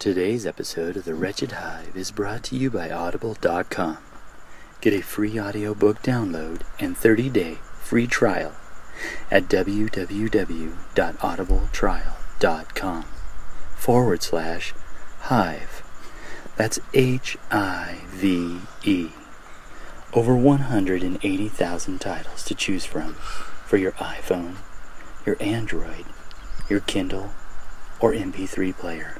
Today's episode of The Wretched Hive is brought to you by Audible.com. Get a free audiobook download and 30-day free trial at www.audibletrial.com forward slash hive. That's H-I-V-E. Over 180,000 titles to choose from for your iPhone, your Android, your Kindle, or MP3 player.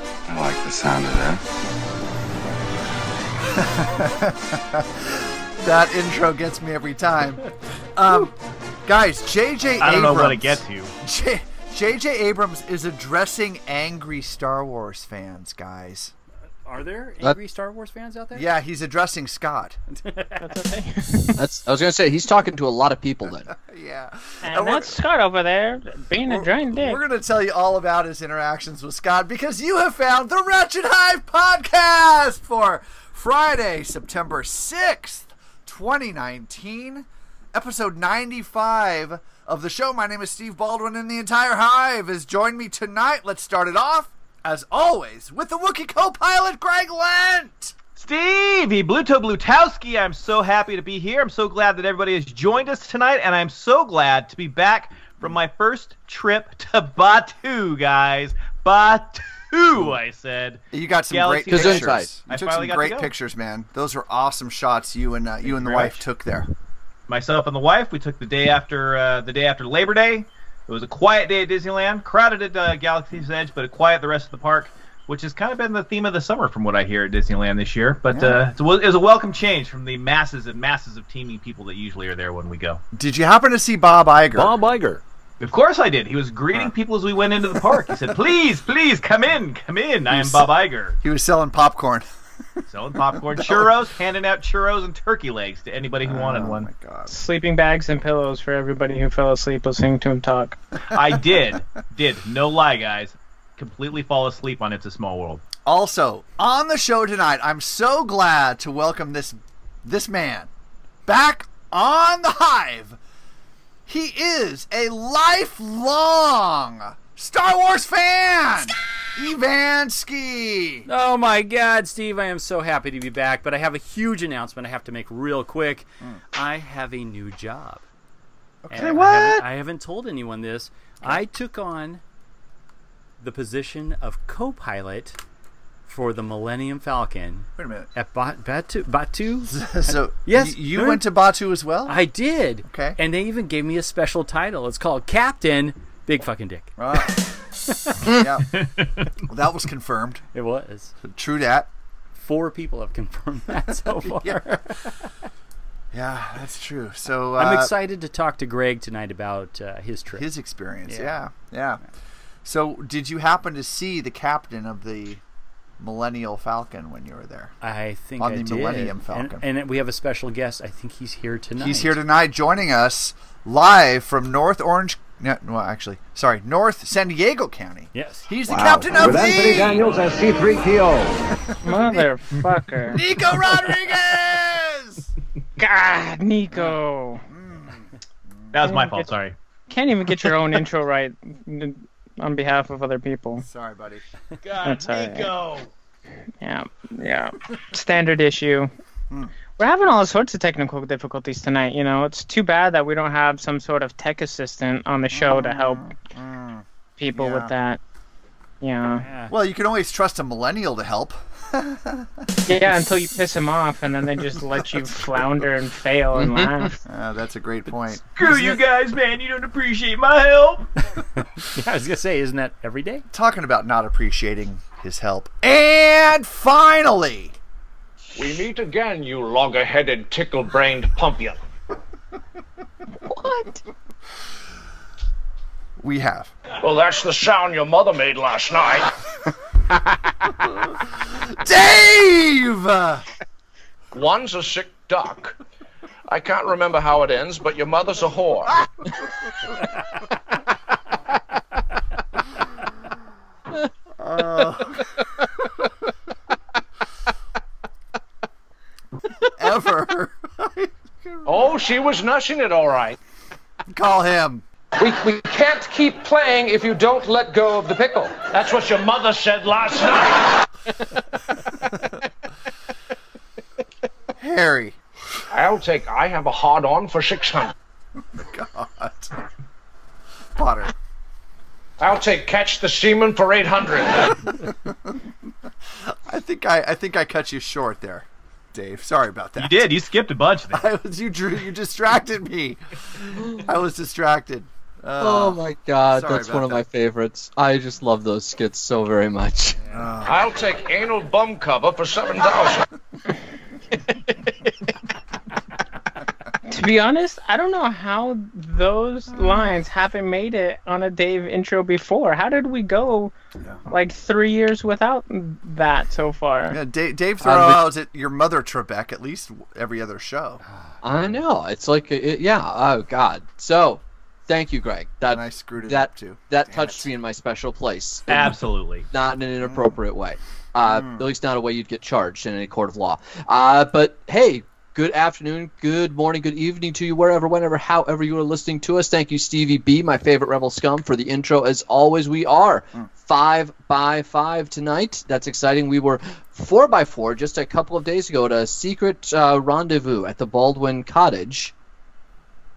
I like the sound of that. That intro gets me every time. Um, guys, J.J. Abrams. I don't know what to get to. J- J.J. Abrams is addressing angry Star Wars fans, guys. Are there angry Star Wars fans out there? Yeah, he's addressing Scott. That's. I was gonna say he's talking to a lot of people then. yeah. And that's Scott over there being a giant dick. We're going to tell you all about his interactions with Scott because you have found the Wretched Hive podcast for Friday, September 6th, 2019, episode 95 of the show. My name is Steve Baldwin, and the entire Hive has joined me tonight. Let's start it off, as always, with the Wookiee co pilot, Greg Lent. Stevie Bluto Blutowski, I'm so happy to be here. I'm so glad that everybody has joined us tonight, and I'm so glad to be back from my first trip to Batuu, guys. Batuu, I said. You got some Galaxy great Gesundheit. pictures. You I took some got to great pictures, man. Those were awesome shots you and uh, you and the wife much. took there. Myself and the wife, we took the day after uh, the day after Labor Day. It was a quiet day at Disneyland, crowded at uh, Galaxy's Edge, but a quiet the rest of the park, which has kind of been the theme of the summer from what I hear at Disneyland this year. But uh, it was it was a welcome change from the masses and masses of teeming people that usually are there when we go. Did you happen to see Bob Iger? Bob Iger. Of course I did. He was greeting people as we went into the park. He said, "Please, please come in, come in. I am Bob Iger." He was selling popcorn. Selling popcorn, churros, handing out churros and turkey legs to anybody who wanted Oh one. my god. Sleeping bags and pillows for everybody who fell asleep listening to him talk. I did, did no lie, guys. Completely fall asleep on "It's a Small World." Also, on the show tonight, I'm so glad to welcome this this man back on the Hive. He is a lifelong Star Wars fan. Evansky. Oh my God, Steve! I am so happy to be back, but I have a huge announcement I have to make real quick. I have a new job. Okay, I what? haven't, I haven't told anyone this. I took on the position of co-pilot for the Millennium Falcon Wait a minute. at ba- Batuu. Batuu. So Yes, y- you went to Batuu as well? I did. Okay. And they even gave me a special title. It's called Captain Big Fucking Dick. Ah. Yeah. Well, that was confirmed. It was. True that. Four people have confirmed that so far. Yeah. Yeah, that's true. So uh, I'm excited to talk to Greg tonight about uh, his trip. his experience. Yeah. Yeah. yeah, So, did you happen to see the captain of the Millennial Falcon when you were there? I think on I the did. Millennium And- Falcon. And, we have a special guest. I think he's here tonight. He's here tonight, joining us live from North Orange. No, well, actually, sorry, North San Diego County. Yes. He's the captain of the Anthony Daniels as C3PO. Motherfucker. Nico Rodriguez. God, Nico. That was my fault. Sorry. Can't even get your own intro right on behalf of other people. sorry, buddy. God, That's all right. Nico. Yeah, yeah. Standard issue. Hmm. We're having all sorts of technical difficulties tonight. You know, it's too bad that we don't have some sort of tech assistant on the show to help people Yeah. with that. Yeah. Yeah. Well, you can always trust a millennial to help. Yeah, until you piss them off, and then they just let you flounder and fail and laugh. Uh, that's a great point. Screw you guys, man. You don't appreciate my help. Yeah, I was gonna say, isn't that every day? Talking about not appreciating his help. And finally, We meet again, you logger-headed, tickle-brained pumpion. What? we have Well, that's the sound your mother made last night. Dave! One's a sick duck. I can't remember how it ends, but your mother's a whore. Oh. Ever. Oh, she was nushing it all right. Call him. We, we can't keep playing if you don't let go of the pickle. That's what your mother said last night. Harry. I'll take I have a hard on for 600. God. Potter. I'll take catch the seaman for 800. I think I, I think I cut you short there, Dave. Sorry about that. You did. You skipped a bunch there. I was you drew you distracted me. I was distracted. Uh, oh my god, that's one of that. my favorites. I just love those skits so very much. I'll take anal bum cover for 7,000. To be honest, I don't know how those lines haven't made it on a Dave intro before. How did we go like three years without that so far? Yeah, Dave, Dave throw Uh, out at your mother Trebek at least every other show. I know. It's like, it, yeah. Oh God. So, thank you, Greg. That And I screwed it that up too. that Damn touched it. me in my special place. Absolutely. Not in an inappropriate way. Uh, At least not a way you'd get charged in any court of law. Uh, but hey, good afternoon, good morning, good evening to you, wherever, whenever, however you are listening to us. Thank you, Stevie B, my favorite Rebel scum, for the intro. As always, we are five by five tonight. That's exciting. We were four by four just a couple of days ago at a secret uh, rendezvous at the Baldwin Cottage.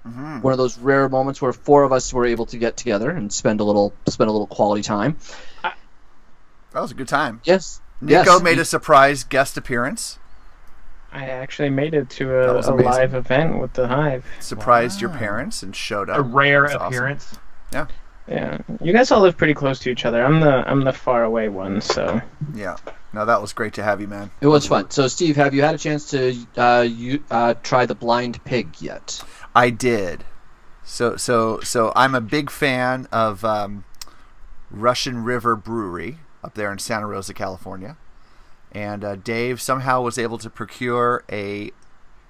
One of those rare moments where four of us were able to get together and spend a little spend a little quality time. That was a good time. Yes. Nico yes. made a surprise guest appearance. I actually made it to a, a live event with the Hive. Surprised your parents and showed up. A rare That's awesome. appearance. Yeah, Yeah, you guys all live pretty close to each other. I'm the I'm the far away one, so yeah. No, that was great to have you, man. It was fun. So, Steve, have you had a chance to uh, you uh, try the blind pig yet? I did. So so so I'm a big fan of um, Russian River Brewery up there in Santa Rosa, California. And uh, Dave somehow was able to procure a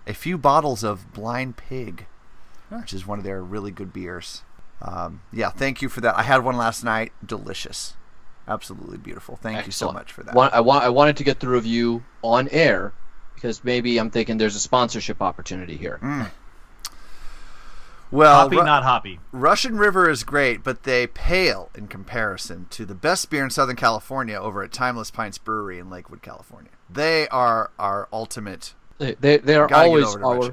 a few bottles of Blind Pig, which is one of their really good beers. Um, yeah, thank you for that. I had one last night. Delicious, absolutely beautiful. Thank you so much for that. I, wa- I wanted to get the review on air because maybe I'm thinking there's a sponsorship opportunity here. Mm. Well, Hoppy, Ru- not hoppy. Russian River is great, but they pale in comparison to the best beer in Southern California over at Timeless Pints Brewery in Lakewood, California. They are our ultimate. They, they, they are always our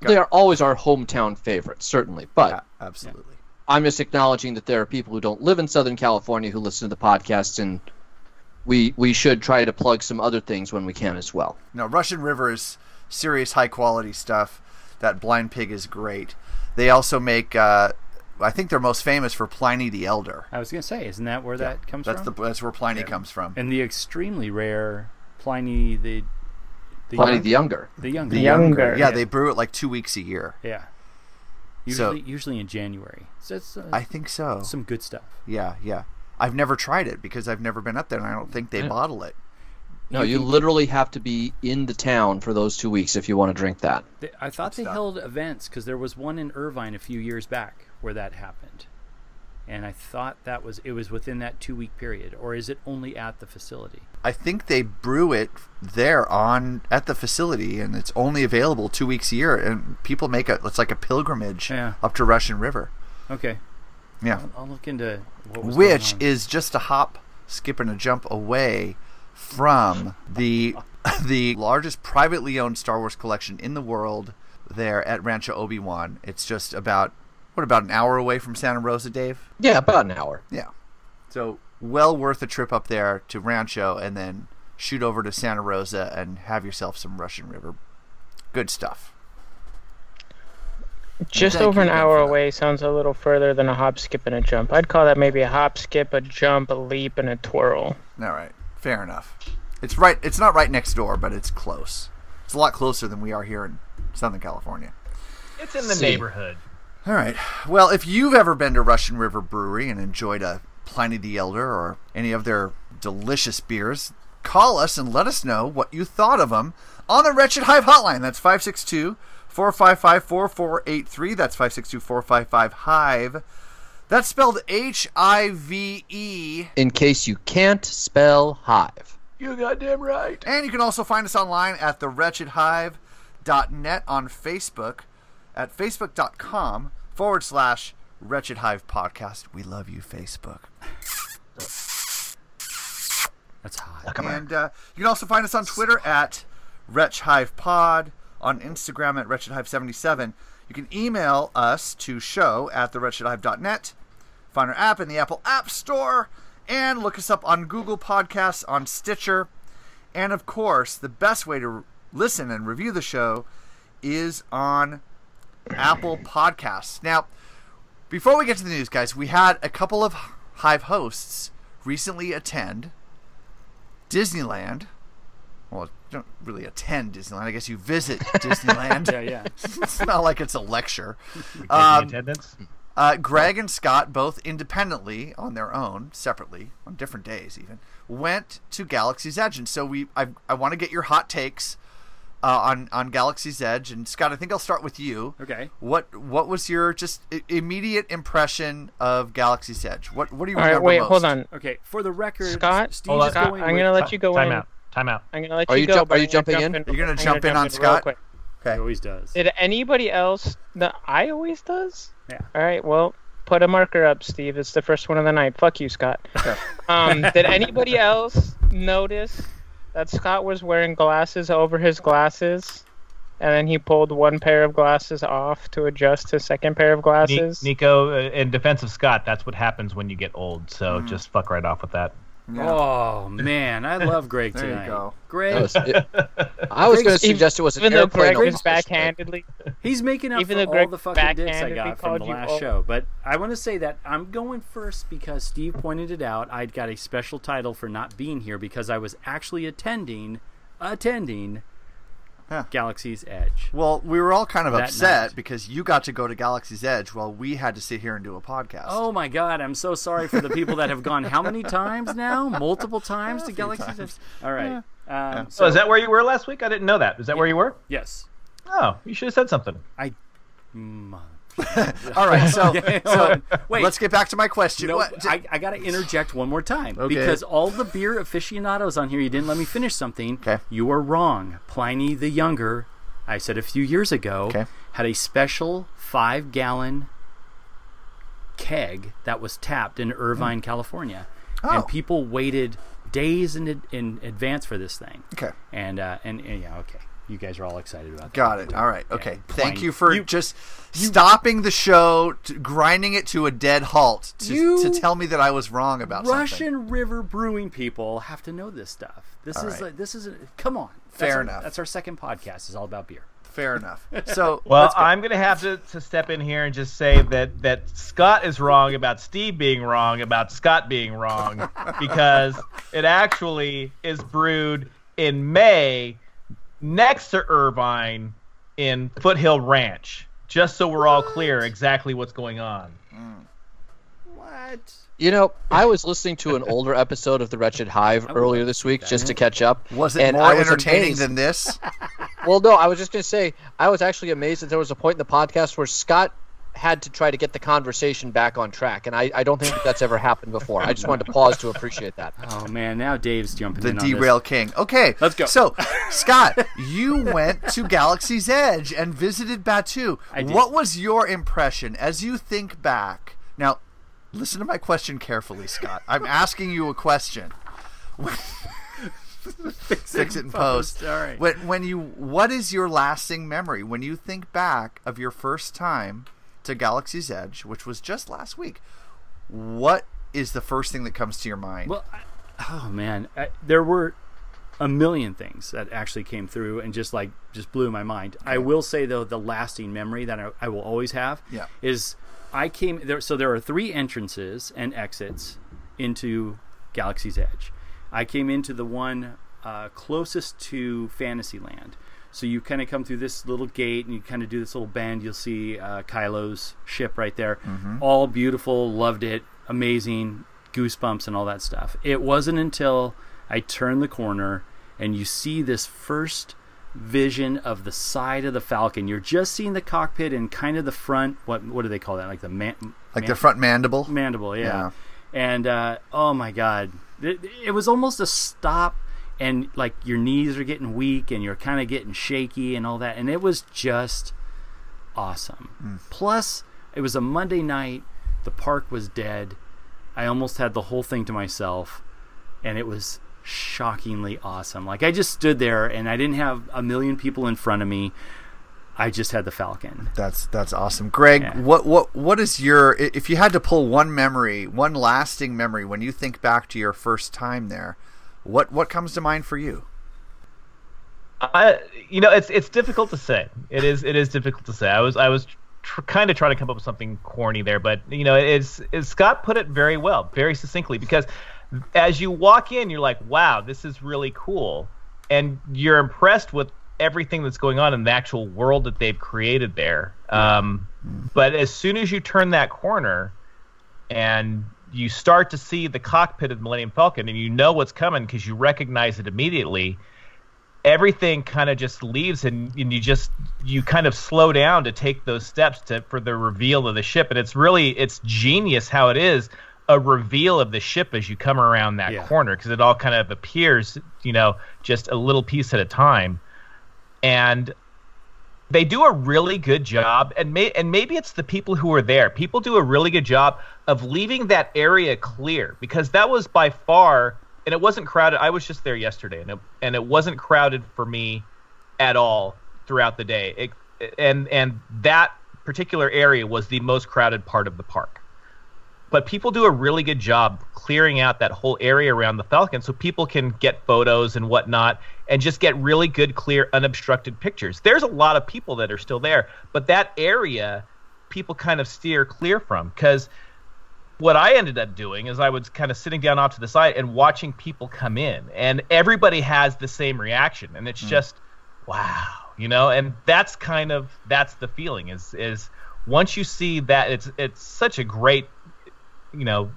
they are always our hometown favorites, certainly. But Yeah, absolutely. I'm just acknowledging that there are people who don't live in Southern California who listen to the podcast, and we we should try to plug some other things when we can as well. No, Russian River is serious, high quality stuff. That Blind Pig is great. They also make. Uh, I think they're most famous for Pliny the Elder. I was gonna say, isn't that where that comes That's from? the that's where Pliny comes from. and the extremely rare Pliny the the Pliny young- the Younger. the younger The Younger. Yeah, they brew it like two weeks a year. yeah So- usually usually in January. So it's uh, I think so. some good stuff. Yeah, yeah. I've never tried it because I've never been up there, and I don't think they bottle it. No, you literally have to be in the town for those two weeks if you want to drink that. They, I thought they held events because there was one in Irvine a few years back where that happened, and I thought that was it was within that two week period, or is it only at the facility? I think they brew it there on at the facility, and it's only available two weeks a year. And people make it. it's like a pilgrimage Yeah. up to Russian River. Okay, Yeah, I'll, I'll look into what was which going on. is just a hop, skip, and a jump away from the the largest privately owned Star Wars collection in the world. There at Rancho Obi Wan, it's just about what about an hour away from Santa Rosa, Dave? Yeah, about an hour. Yeah. So well worth a trip up there to Rancho and then shoot over to Santa Rosa and have yourself some Russian River. Good stuff. just over an hour away sounds a little further than a hop, skip, and a jump. I'd call that maybe a hop, skip, a jump, a leap, and a twirl. All right. Fair enough. It's right it's not right next door, but it's close. It's a lot closer than we are here in Southern California. It's in the See. neighborhood. All right. Well, if you've ever been to Russian River Brewery and enjoyed a Pliny the Elder or any of their delicious beers, call us and let us know what you thought of them on the Wretched Hive hotline. That's 562 455 4483. That's 562 455 Hive. That's spelled H I V E. In case you can't spell hive. You goddamn right. And you can also find us online at thewretchedhive.net on Facebook at facebook.com forward slash Wretched Hive Podcast. We love you, Facebook. That's hot. And uh, you can also find us on Twitter at Wretch Hive Pod, on Instagram at Wretched Hive 77 You can email us to show at thewretchedhive.net. Find our app in the Apple App Store, and look us up on Google Podcasts, on Stitcher. And of course, the best way to listen and review the show is on Apple Podcasts. Now, before we get to the news, guys, we had a couple of Hive hosts recently attend Disneyland. Well, don't really attend Disneyland. I guess you visit Disneyland. Yeah, yeah. it's not like it's a lecture. Taking Um, attendance. uh, Greg and Scott, both independently on their own, separately, on different days even, went to Galaxy's Edge. And so we, I, I want to get your hot takes uh, on on Galaxy's Edge. And Scott, I think I'll start with you. Okay. What What was your just immediate impression of Galaxy's Edge? What What do you All right, remember wait, most? hold on. Okay, for the record, Scott, Steve Hold on. Scott, going I'm gonna let you go Time in. out. Time out. I'm gonna let Are you, you go. jump- but are you I'm gonna jumping jump in? You're gonna I'm jump in on real Scott? quick. He always does. Did anybody else? No, I always does. Yeah. All right. Well, put a marker up, Steve. It's the first one of the night. Fuck you, Scott. um, did anybody else notice that Scott was wearing glasses over his glasses, and then he pulled one pair of glasses off to adjust his second pair of Ni- glasses? Nico, uh, in defense of Scott, that's what happens when you get old. So Mm-hmm. just fuck right off with that. Oh man, I love Greg There you tonight. go. Greg, That was- it- I was going to suggest it was an Even though airplane. Greg was backhandedly, he's making up Even for though all the fucking dicks I got from the last old. show. But I want to say that I'm going first because Steve pointed it out. I'd got a special title for not being here because I was actually attending, attending Yeah. Galaxy's Edge. Well, we were all kind of upset night. because you got to go to Galaxy's Edge while we had to sit here and do a podcast. Oh my God! I'm so sorry for the people that have gone how many times now? Multiple times to Galaxy's Edge. All right. Um, So is that where you were last week? I didn't know that. Is that where you were? Yes. Oh, you should have said something. I. Mm, All right, so, so. Wait. let's get back to my question. No, What- I, I got to interject one more time Okay. because all the beer aficionados on here, you didn't let me finish something. Okay. You are wrong. Pliny the Younger, I said a few years ago, Okay. had a special five gallon keg that was tapped in Irvine, California, Oh. and people waited days in in advance for this thing. Okay. And uh, and, and yeah, okay. You guys are all excited about that. Got it. All right. Okay. Thank you for You- just stopping the show, to, grinding it to a dead halt, to, You- to tell me that I was wrong about something. Russian River Brewing people have to know this stuff. This All is right. like, this is a, come on. That's Fair our- enough. That's our second podcast. is all about beer. Fair enough. So Well, go. I'm going to have to, to step in here and just say that, that Scott is wrong about Steve being wrong about Scott being wrong because it actually is brewed in May next to Irvine in Foothill Ranch. Just so we're all clear exactly what's going on. Mm. What? You know, I was listening to an older episode of The Wretched Hive earlier this week just to catch up. was it and more I was entertaining amazed- than this? Well, no, I was just going to say, I was actually amazed that there was a point in the podcast where Scott had to try to get the conversation back on track, and I, I don't think that that's ever happened before. I just wanted to pause to appreciate that. Oh man, now Dave's jumping the in on this. derail king. Okay, Let's go. So, Scott, you went to Galaxy's Edge and visited Batuu. I did. What was your impression as you think back? Now, listen to my question carefully, Scott. I'm asking you a question. Fix it in post. All right. When, when you, what is your lasting memory when you think back of your first time to Galaxy's Edge, which was just last week? What is the first thing that comes to your mind? Well, I, oh man, I, there were a million things that actually came through and just like just blew my mind. I will say though, the lasting memory that I, I will always have Yeah. is I came there. So there are three entrances and exits into Galaxy's Edge. I came into the one uh, closest to Fantasyland. So you kind of come through this little gate and you kind of do this little bend. You'll see uh, Kylo's ship right there. All beautiful, loved it, amazing, goosebumps and all that stuff. It wasn't until I turn the corner, and you see this first vision of the side of the Falcon. You're just seeing the cockpit and kind of the front. What what do they call that? Like the man, Like man- the front mandible. mandible. Yeah. Yeah. And uh, oh my god, it, it was almost a stop, and like your knees are getting weak, and you're kind of getting shaky and all that, and it was just awesome. Hmm. Plus, it was a Monday night. The park was dead. I almost had the whole thing to myself, and it was shockingly awesome. Like I just stood there, and I didn't have a million people in front of me. I just had the Falcon. That's that's awesome, Greg. Yeah. What what what is your if you had to pull one memory, one lasting memory when you think back to your first time there? What what comes to mind for you? I, you know, it's it's difficult to say. It is it is difficult to say. I was I was tr- kind of trying to come up with something corny there, but you know, it's, it's Scott put it very well, very succinctly. Because as you walk in, you're like, wow, this is really cool, and you're impressed with everything that's going on in the actual world that they've created there. Um, but as soon as you turn that corner, and you start to see the cockpit of the Millennium Falcon, and you know what's coming because you recognize it immediately. Everything kind of just leaves and, and you just you kind of slow down to take those steps to for the reveal of the ship. And it's really it's genius how it is a reveal of the ship as you come around that corner because it all kind of appears you know just a little piece at a time. And they do a really good job and may, and maybe it's the people who are there. People do a really good job of leaving that area clear because that was by far and it wasn't crowded. I was just there yesterday and it, and it wasn't crowded for me at all throughout the day. It, and and that particular area was the most crowded part of the park but people do a really good job clearing out that whole area around the Falcon so people can get photos and whatnot and just get really good, clear, unobstructed pictures. There's a lot of people that are still there, but that area people kind of steer clear from because what I ended up doing is I was kind of sitting down off to the side and watching people come in, and everybody has the same reaction, and it's mm. just wow, you know, and that's kind of that's the feeling is is once you see that it's it's such a great you know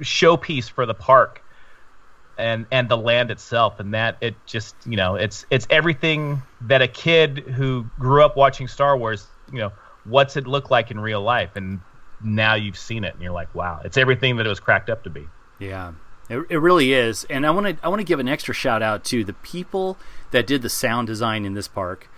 showpiece for the park and and the land itself and that it just you know it's it's everything that a kid who grew up watching Star Wars you know what's it look like in real life and now you've seen it and you're like wow it's everything that it was cracked up to be Yeah, it, it really is. And I want to I want to give an extra shout out to the people that did the sound design in this park.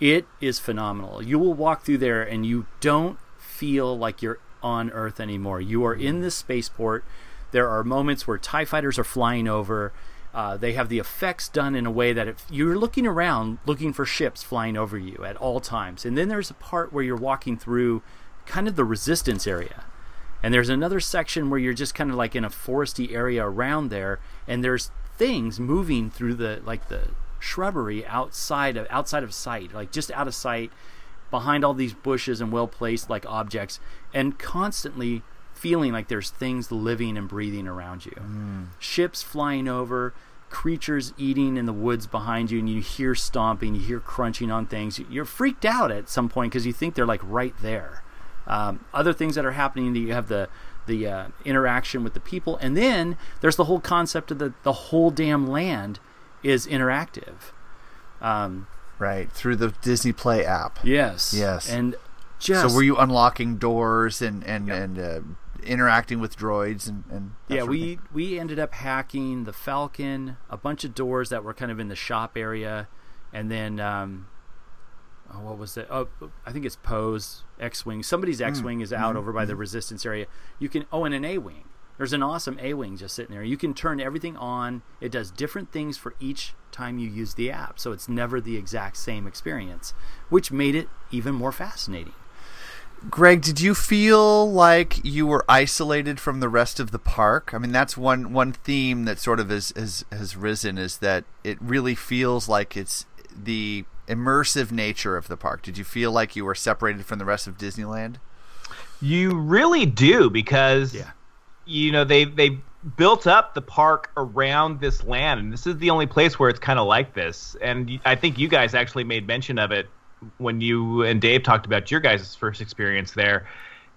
It is phenomenal. You will walk through there and you don't feel like you're on Earth anymore. You are in this spaceport. There are moments where Tie fighters are flying over. Uh, they have the effects done in a way that if you're looking around, looking for ships flying over you at all times, and then there's a part where you're walking through kind of the resistance area. And there's another section where you're just kind of like in a foresty area around there, and there's things moving through the like the shrubbery outside of outside of sight, like just out of sight, behind all these bushes and well placed like objects, and constantly feeling like there's things living and breathing around you. Ships flying over, creatures eating in the woods behind you, and you hear stomping, you hear crunching on things. You're freaked out at some point because you think they're like right there. Um, other things that are happening, that you have the the uh, interaction with the people, and then there's the whole concept of the the whole damn land is interactive. Um, Right through the Disney Play app. Yes. Yes. And just so were you unlocking doors and and and uh, interacting with droids and and yeah, sort of we thing? we ended up hacking the Falcon, a bunch of doors that were kind of in the shop area, and then um, oh, what was it? Oh, I think it's Poe's X-wing. Somebody's Mm, X-wing is out mhm, over by the mhm. Resistance area. You can oh, and an A-wing. There's an awesome A-wing just sitting there. You can turn everything on. It does different things for each time you use the app, so it's never the exact same experience, which made it even more fascinating. Greg, did you feel like you were isolated from the rest of the park? I mean, that's one one theme that sort of has has, has risen is that it really feels like it's the immersive nature of the park. Did you feel like you were separated from the rest of Disneyland? You really do because you know they they built up the park around this land, and this is the only place where it's kind of like this. And I think you guys actually made mention of it when you and Dave talked about your guys' first experience there.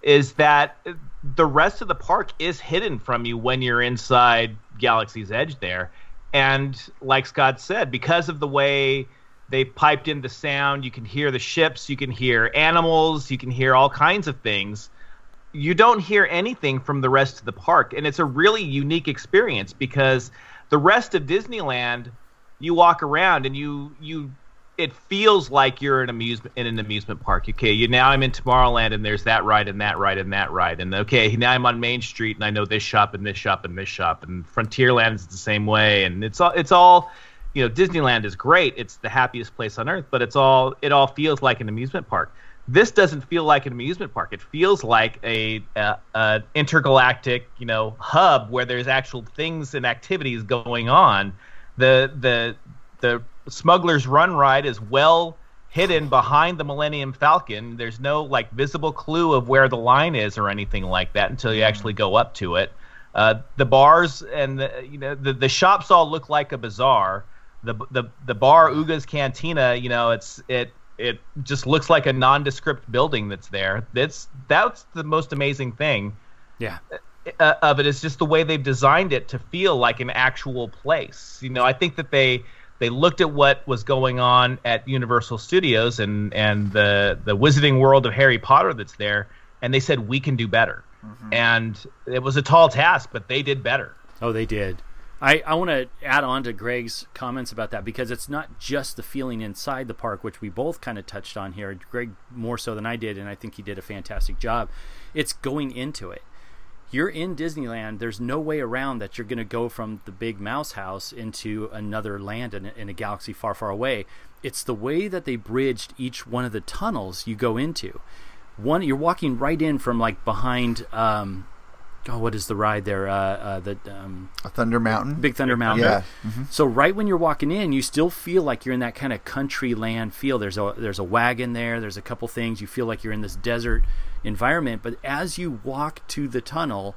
Is that the rest of the park is hidden from you when you're inside Galaxy's Edge there, and like Scott said, because of the way they piped in the sound, you can hear the ships, you can hear animals, you can hear all kinds of things. You don't hear anything from the rest of the park, and it's a really unique experience because the rest of Disneyland, you walk around and you you it feels like you're in amusement in an amusement park. Okay, you now I'm in Tomorrowland and there's that ride and that ride and that ride, and okay, now I'm on Main Street and I know this shop and this shop and this shop, and Frontierland is the same way, and it's all it's all you know Disneyland is great. It's the happiest place on earth, but it's all it all feels like an amusement park. This doesn't feel like an amusement park. It feels like a, a, a intergalactic, you know, hub where there's actual things and activities going on. The the the Smuggler's Run ride is well hidden behind the Millennium Falcon. There's no like visible clue of where the line is or anything like that until you actually go up to it. Uh, the bars and the, you know the, the shops all look like a bazaar. The the the bar Oga's Cantina, you know, it's it it just looks like a nondescript building that's there. That's that's the most amazing thing Yeah. uh, of it is just the way they've designed it to feel like an actual place. You know, I think that they they looked at what was going on at Universal Studios and and the the Wizarding World of Harry Potter that's there, and they said we can do better. And it was a tall task, but they did better. Oh, they did. I, I want to add on to Greg's comments about that because it's not just the feeling inside the park, which we both kind of touched on here. Greg more so than I did, and I think he did a fantastic job. It's going into it. You're in Disneyland. There's no way around that you're going to go from the big mouse house into another land in a, in a galaxy far, far away. It's the way that they bridged each one of the tunnels you go into. One, you're walking right in from like behind. Um, oh, what is the ride there? Uh, uh, the um, A Thunder Mountain. Big Thunder Mountain. Yeah. Mhm. So right when you're walking in, you still feel like you're in that kind of country land feel. There's a there's a wagon there. There's a couple things. You feel like you're in this desert environment. But as you walk to the tunnel,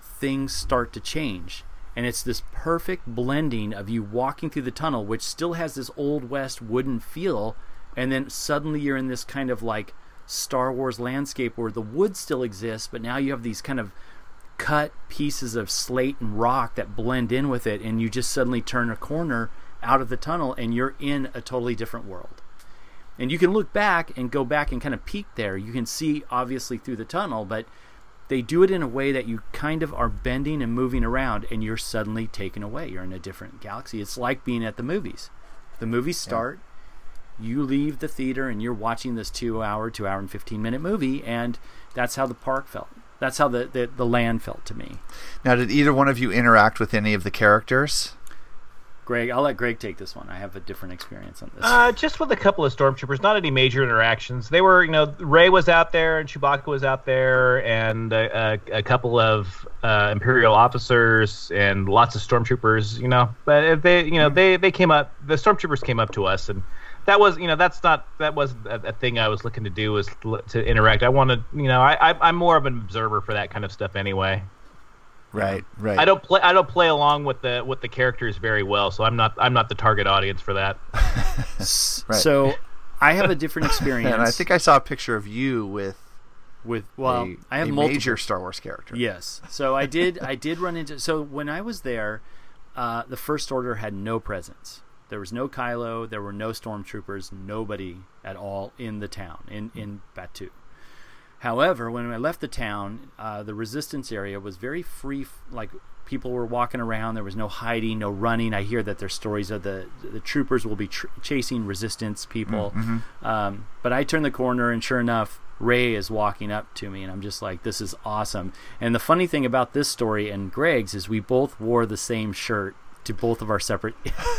things start to change. And it's this perfect blending of you walking through the tunnel, which still has this old west wooden feel, and then suddenly you're in this kind of like Star Wars landscape where the wood still exists, but now you have these kind of cut pieces of slate and rock that blend in with it, and you just suddenly turn a corner out of the tunnel and you're in a totally different world. And you can look back and go back and kind of peek there. You can see obviously through the tunnel, but they do it in a way that you kind of are bending and moving around and you're suddenly taken away. You're in a different galaxy. It's like being at the movies. The movies start, you leave the theater and you're watching this two hour, two hour and 15 minute movie, and that's how the park felt. That's how the, the, the land felt to me. Now, did either one of you interact with any of the characters? Greg, I'll let Greg take this one. I have a different experience on this. Uh, just with a couple of stormtroopers, not any major interactions. They were, you know, Rey was out there and Chewbacca was out there, and a, a, a couple of uh, Imperial officers and lots of stormtroopers. You know, but if they, you know, they they came up. The stormtroopers came up to us, and that was, you know, that's not that was a, a thing I was looking to do was to interact. I wanted, you know, I, I I'm more of an observer for that kind of stuff anyway. Right, right. I don't play. I don't play along with the with the characters very well, so I'm not. I'm not the target audience for that. Right. So I have a different experience. and I think I saw a picture of you with with well, a, I have a multiple- major Star Wars character. Yes. So I did. I did run into. So when I was there, uh, the First Order had no presence. There was no Kylo. There were no stormtroopers. Nobody at all in the town in in Batuu. However, when I left the town, uh, the resistance area was very free. Like people were walking around. There was no hiding, no running. I hear that there's stories of the the troopers will be tr- chasing resistance people. Mhm. Um, but I turn the corner, and sure enough, Rey is walking up to me, and I'm just like, "This is awesome." And the funny thing about this story and Greg's is we both wore the same shirt to both of our separate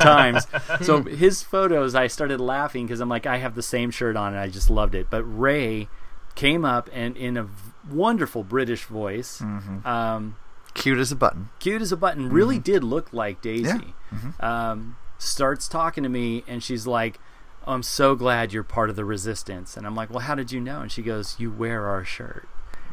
times. So his photos, I started laughing because I'm like, I have the same shirt on, and I just loved it. But Rey came up and in a wonderful British voice, Mhm. um, Cute as a button. cute as a button, really Mhm. did look like Daisy. Mhm. Um, starts talking to me, and she's like, oh, "I'm so glad you're part of the resistance." And I'm like, "Well, how did you know?" And she goes, "You wear our shirt."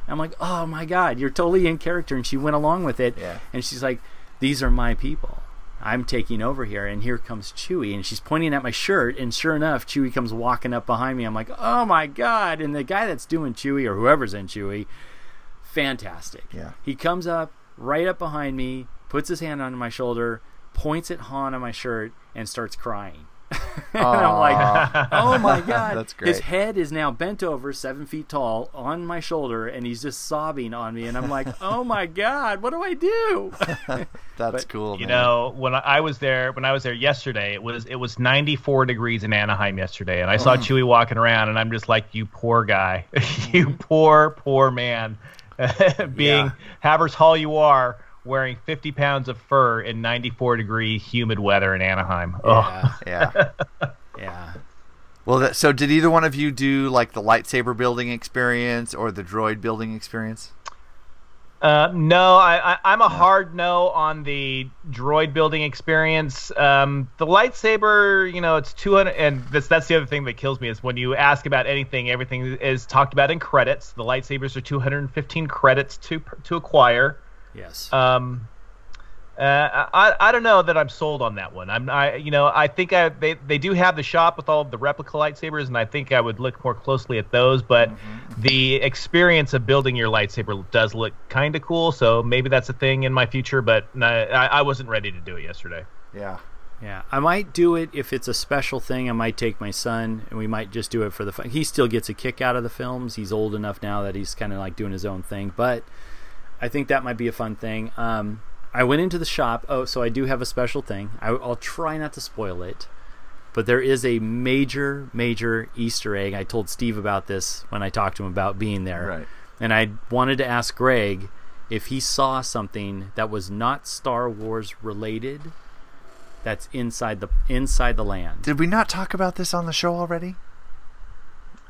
I'm like, "Oh my God, you're totally in character." And she went along with it. Yeah. And she's like, "These are my people." I'm taking over here, and here comes Chewie, and she's pointing at my shirt, and sure enough, Chewie comes walking up behind me. I'm like, oh my god! And the guy that's doing Chewie, or whoever's in Chewie, fantastic. Yeah. He comes up right up behind me, puts his hand on my shoulder, points at Han on my shirt and starts crying. and I'm like, oh my god! That's great. His head is now bent over, seven feet tall, on my shoulder, and he's just sobbing on me. And I'm like, oh my god, what do I do? That's cool. You man. know, when I I was there, when I was there yesterday, it was it was 94 degrees in Anaheim yesterday, and I saw mm. Oh. Chewie walking around, and I'm just like, you poor guy, you mm. poor poor man, being Yeah. Havers Hall you are, wearing 50 pounds of fur in 94 degree humid weather in Anaheim. Ugh. Yeah. yeah. Well, that, so did either one of you do like the lightsaber building experience or the droid building experience? Uh, no, I, I, I'm a hard no on the droid building experience. Um, the lightsaber, you know, it's 200, and that's that's the other thing that kills me is when you ask about anything, everything is talked about in credits. The lightsabers are 215 credits to to acquire. Yes. Um, uh, I, I don't know that I'm sold on that one. I'm I you know I think I they, they do have the shop with all of the replica lightsabers, and I think I would look more closely at those. But the experience of building your lightsaber does look kind of cool. So maybe that's a thing in my future. But I, I wasn't ready to do it yesterday. Yeah. Yeah, I might do it if it's a special thing. I might take my son, and we might just do it for the fun. He still gets a kick out of the films. He's old enough now that he's kind of like doing his own thing. But I think that might be a fun thing. Um, I went into the shop. Oh, so I do have a special thing. I, I'll try not to spoil it, but there is a major, major Easter egg. I told Steve about this when I talked to him about being there, Right. and I wanted to ask Greg if he saw something that was not Star Wars related. That's inside the inside the land. Did we not talk about this on the show already?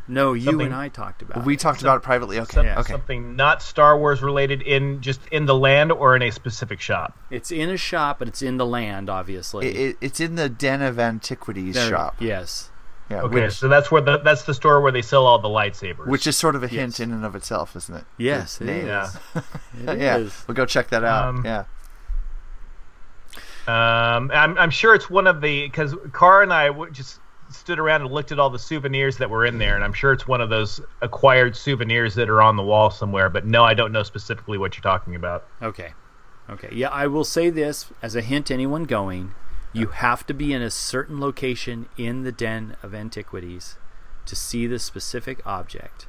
No, you Something- and I talked about. we it. talked about it privately. Okay. Some- Okay. Something not Star Wars related in just in the land or in a specific shop. It's in a shop, but it's in the land, obviously. It, it, it's in the Den of Antiquities There- shop. Yes. Yeah. Okay, Which, so that's where the that's the store where they sell all the lightsabers. which is sort of a hint Yes. in and of itself, isn't it? Yes, Good it name. is. It yeah. is. We'll go check that out. Um, yeah. Um, I'm, I'm sure it's one of the because Cara and I w- just stood around and looked at all the souvenirs that were in there, and I'm sure it's one of those acquired souvenirs that are on the wall somewhere. But no, I don't know specifically what you're talking about. Okay. Okay. Yeah, I will say this as a hint to anyone going. You have to be in a certain location in the Den of Antiquities to see the specific object.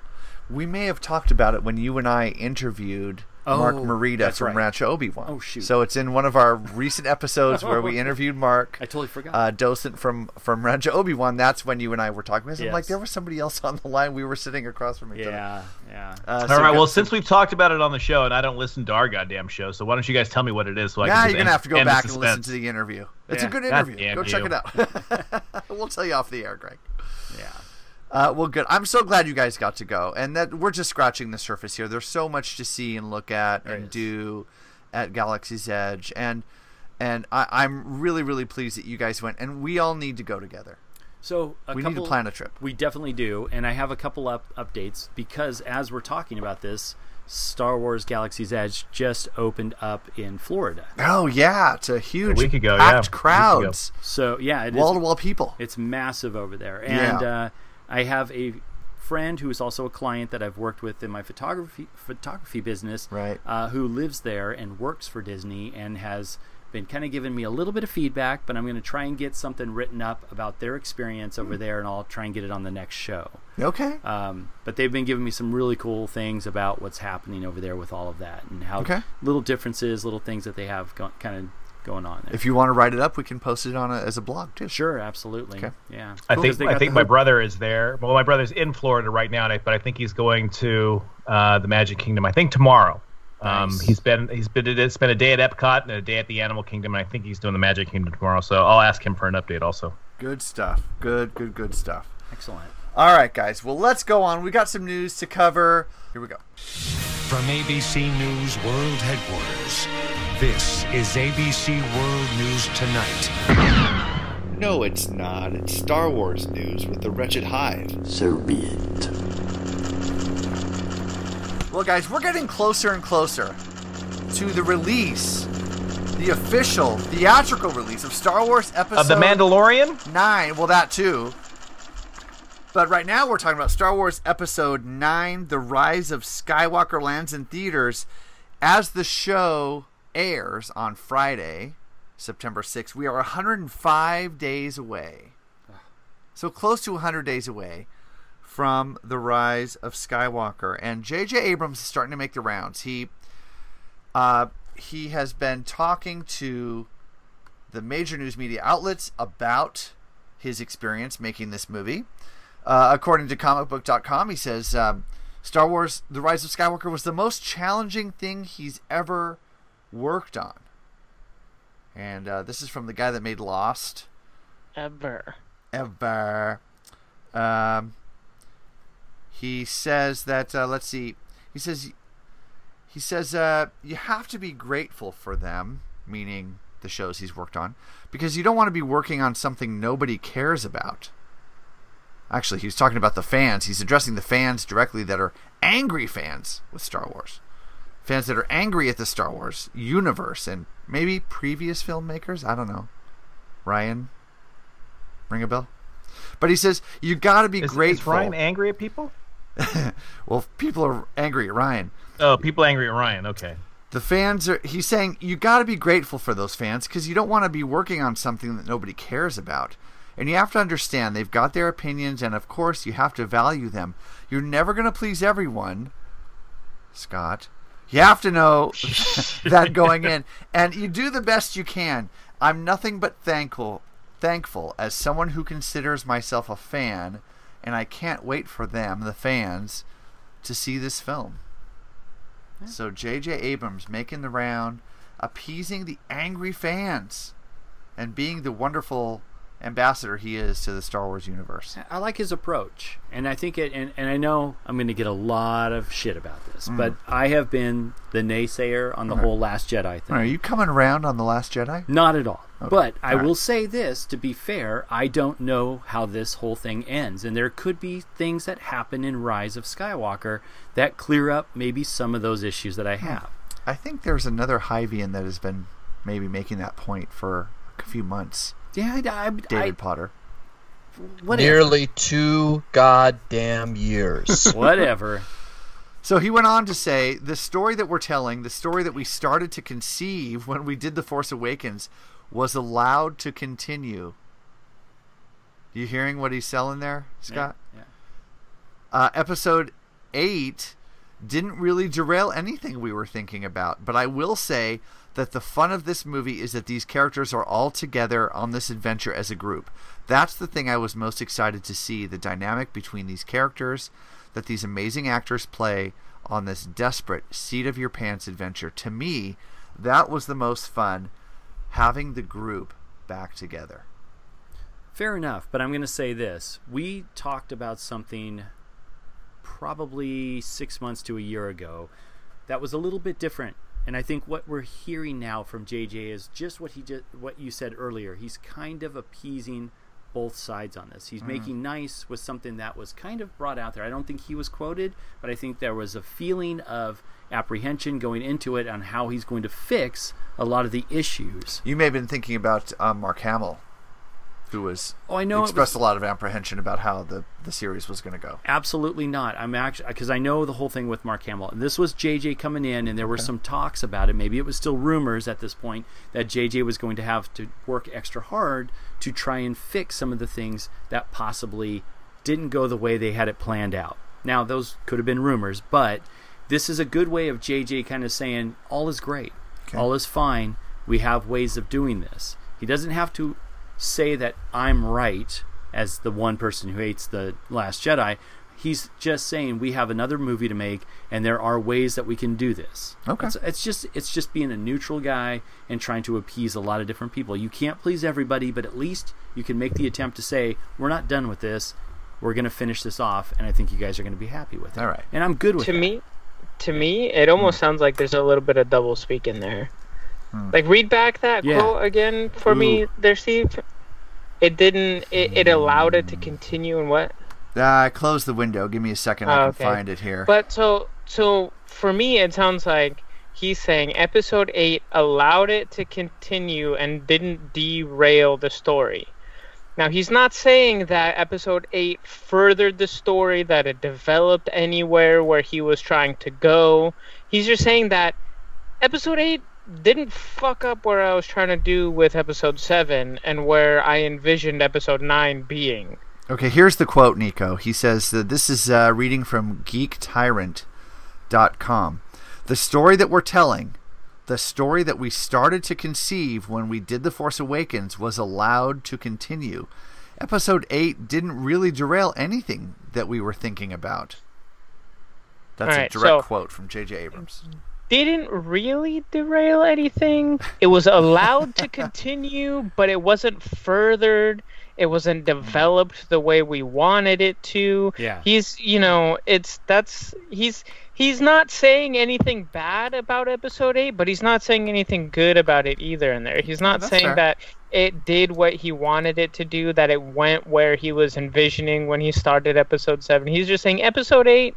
We may have talked about it when you and I interviewed Mark Oh, Marita that's from right. Rancho Obi Wan. Oh, shoot. So it's in one of our recent episodes where we interviewed Mark. I totally forgot. Uh, docent from from Rancho Obi Wan. That's when you and I were talking. I'm like, there was somebody else on the line. We were sitting across from each other. yeah, yeah. Uh, all so right. Well, so- since we've talked about it on the show, and I don't listen to our goddamn show, so why don't you guys tell me what it is? So I now can you're gonna end- have to go end back and listen to the interview. It's a good interview. Go check you. it out. we'll tell you off the air, Greg. Yeah. Uh, well, good. I'm so glad you guys got to go, and that we're just scratching the surface here. There's so much to see and look at There and is. do at Galaxy's Edge, and and I, I'm really really pleased that you guys went, and we all need to go together. So a We need to plan a trip. We definitely do, and I have a couple up updates because as we're talking about this, Star Wars Galaxy's Edge just opened up in Florida. Oh yeah, it's a huge week ago, packed yeah. A week ago. crowds, So yeah, wall to wall people. It's massive over there, and Yeah. uh, I have a friend who is also a client that I've worked with in my photography photography business, Right. Uh, who lives there and works for Disney and has been kind of giving me a little bit of feedback. But I'm going to try and get something written up about their experience over there, and I'll try and get it on the next show. Okay. Um, but they've been giving me some really cool things about what's happening over there with all of that and how Okay. little differences, little things that they have go- kind of going on there. If you want to write it up, we can post it on a, as a blog too. Sure, absolutely. Okay. Yeah. I Cool. think 'Cause they I think my hook- brother is there. Well, my brother's in Florida right now, but I think he's going to uh, the Magic Kingdom. I think tomorrow. Um, Nice. he's been he's been at, spent a day at Epcot and a day at the Animal Kingdom, and I think he's doing the Magic Kingdom tomorrow. So I'll ask him for an update also. Good stuff. Good, good, good stuff. Excellent. All right, guys. Well, let's go on. We got some news to cover. Here we go. From ABC News World Headquarters, this is ABC World News Tonight. No, it's not. It's Star Wars news with the Wretched Hive. So be it. Well, guys, we're getting closer and closer to the release, the official theatrical release of Star Wars Episode Of the Mandalorian? Nine. Well, that too. But right now, we're talking about Star Wars Episode Nine: The Rise of Skywalker lands in theaters as the show airs on Friday. September 6th. We are 105 days away. So close to 100 days away from the rise of Skywalker. And J.J. Abrams is starting to make the rounds. He uh, he has been talking to the major news media outlets about his experience making this movie. Uh, according to comicbook.com, he says um, Star Wars The Rise of Skywalker was the most challenging thing he's ever worked on. And uh, this is from the guy that made Lost. Ever. Ever. Um, he says that, uh, let's see, he says, he says, uh, you have to be grateful for them, meaning the shows he's worked on, because you don't want to be working on something nobody cares about. Actually, he was talking about the fans. He's addressing the fans directly that are angry fans with Star Wars. Fans that are angry at the Star Wars universe and maybe previous filmmakers. I don't know. Ryan, ring a bell? But he says, you got to be Is, grateful. is Ryan angry at people? well, people are angry at Ryan. Oh, people angry at Ryan. Okay. The fans are. He's saying you got to be grateful for those fans because you don't want to be working on something that nobody cares about. And you have to understand they've got their opinions, and of course you have to value them. You're never going to please everyone, Scott. You have to know that going in, and you do the best you can. I'm nothing but thankful, thankful as someone who considers myself a fan, and I can't wait for them, the fans, to see this film. So J.J. Abrams making the round, appeasing the angry fans, and being the wonderful ambassador he is to the Star Wars universe. I like his approach, and I think it. And, and I know I'm going to get a lot of shit about this, Mm. but I have been the naysayer on the whole Last Jedi thing. Are you coming around on the Last Jedi? Not at all. Okay. But I All right. will say this to be fair, I don't know how this whole thing ends. And there could be things that happen in Rise of Skywalker that clear up maybe some of those issues that I Hmm. have. I think there's another Hyvian that has been maybe making that point for a few months. Yeah, I, I, David Potter. Whatever. Nearly two goddamn years. Whatever. So he went on to say the story that we're telling, the story that we started to conceive when we did The Force Awakens, was allowed to continue. You hearing what he's selling there, Scott? Yeah. Uh, episode 8 didn't really derail anything we were thinking about, but I will say that the fun of this movie is that these characters are all together on this adventure as a group. That's the thing I was most excited to see the dynamic between these characters that these amazing actors play on this desperate seat of your pants adventure. To me, that was the most fun having the group back together. Fair enough, but I'm going to say this. We talked about something probably six months to a year ago that was a little bit different. And I think what we're hearing now from JJ is just what he just what you said earlier. He's kind of appeasing both sides on this. He's Mm. making nice with something that was kind of brought out there. I don't think he was quoted, but I think there was a feeling of apprehension going into it on how he's going to fix a lot of the issues. You may have been thinking about um, Mark Hamill, who was Oh, I know expressed was- a lot of apprehension about how the, the series was going to go. Absolutely not. I'm actually because I know the whole thing with Mark Hamill. And this was JJ coming in, and there were Okay. some talks about it. Maybe it was still rumors at this point that JJ was going to have to work extra hard to try and fix some of the things that possibly didn't go the way they had it planned out. Now those could have been rumors, but this is a good way of JJ kind of saying all is great, Okay. all is fine. We have ways of doing this. He doesn't have to say that I'm right as the one person who hates the Last Jedi. He's just saying we have another movie to make, and there are ways that we can do this. Okay. it's, it's just it's just being a neutral guy and trying to appease a lot of different people. You can't please everybody, but at least you can make the attempt to say we're not done with this. We're going to finish this off, and I think you guys are going to be happy with it. All right, and I'm good with it. to that. me to me it almost hmm. sounds like there's a little bit of double speak in there hmm. like read back that Yeah. quote again for me there steve it didn't it, it allowed it to continue and what Uh, I closed the window. Give me a second. I Oh, can okay. find it here. but so so for me it sounds like he's saying episode 8 allowed it to continue and didn't derail the story now he's not saying that episode 8 furthered the story that it developed anywhere where he was trying to go he's just saying that episode 8 didn't fuck up where I was trying to do with episode seven and where I envisioned episode nine being. Okay, here's the quote, Nico. He says that this is uh, reading from geektyrant.com. The story that we're telling, the story that we started to conceive when we did The Force Awakens, was allowed to continue. Episode 8 didn't really derail anything that we were thinking about. That's Alright, a direct so- quote from J.J. Abrams. Didn't really derail anything. It was allowed to continue, but it wasn't furthered. It wasn't mm-hmm. developed the way we wanted it to. Yeah. He's, you know, it's that's he's he's not saying anything bad about episode 8, but he's not saying anything good about it either in there. He's not that's saying fair. that it did what he wanted it to do, that it went where he was envisioning when he started episode 7. He's just saying episode 8,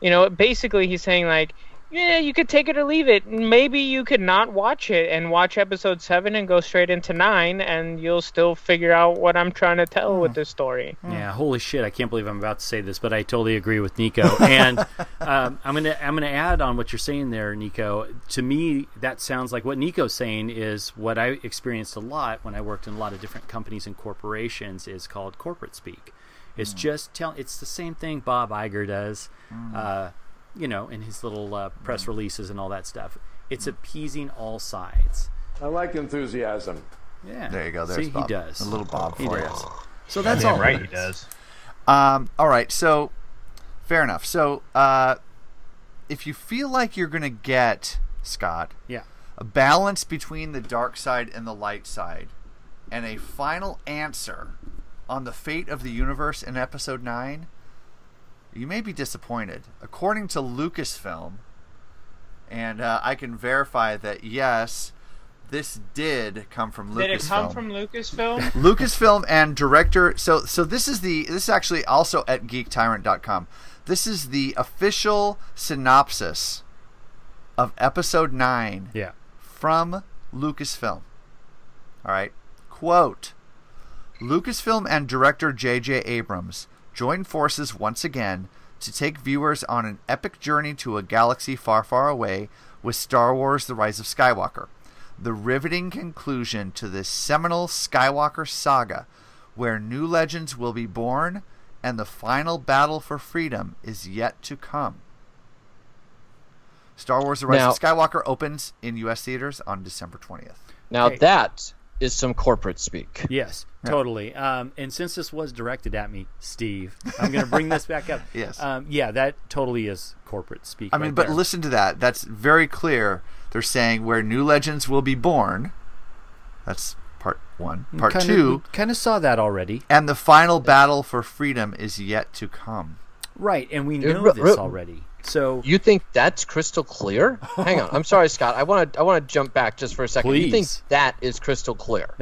you know, basically he's saying like yeah, you could take it or leave it. Maybe you could not watch it and watch episode 7 and go straight into 9 and you'll still figure out what I'm trying to tell with this story. Yeah, holy shit! I can't believe I'm about to say this, but I totally agree with Nico. And um, I'm gonna I'm gonna add on what you're saying there, Nico. To me, that sounds like what Nico's saying is what I experienced a lot when I worked in a lot of different companies and corporations is called corporate speak. It's just tell. It's the same thing Bob Iger does, uh, you know, in his little uh, press releases and all that stuff. It's appeasing all sides. I like enthusiasm. Yeah. There you go. There's See, Bob. he does. A little Bob He for does. you. So that's Damn all. right he does. Um, all right, so fair enough. So uh, if you feel like you're going to get, Scott, Yeah. a balance between the dark side and the light side, and a final answer on the fate of the universe in episode 9, you may be disappointed. According to Lucasfilm, and uh, I can verify that yes, this did come from Lucasfilm. Did it come from Lucasfilm? Lucasfilm and director. So so this is the this is actually also at geektyrant.com. This is the official synopsis of episode 9 Yeah. from Lucasfilm. All right. Quote Lucasfilm and director J.J. Abrams join forces once again to take viewers on an epic journey to a galaxy far, far away with Star Wars The Rise of Skywalker. The riveting conclusion to this seminal Skywalker saga, where new legends will be born and the final battle for freedom is yet to come. Star Wars The Rise Now- of Skywalker opens in U.S. theaters on December 20th. Now Hey. that is some corporate speak. Yes, totally. Um, and since this was directed at me, Steve, I'm going to bring this back up. Yes. Um, yeah, that totally is corporate speak. I mean, right but there. listen to that. That's very clear. They're saying where new legends will be born. That's part one. Part Kinda- two. Kind of saw that already. And the final battle for freedom is yet to come. Right, and we know r- this r- already. So You think that's crystal clear? Hang on, I'm sorry, Scott. I want to I want to jump back just for a second. You think that is crystal clear?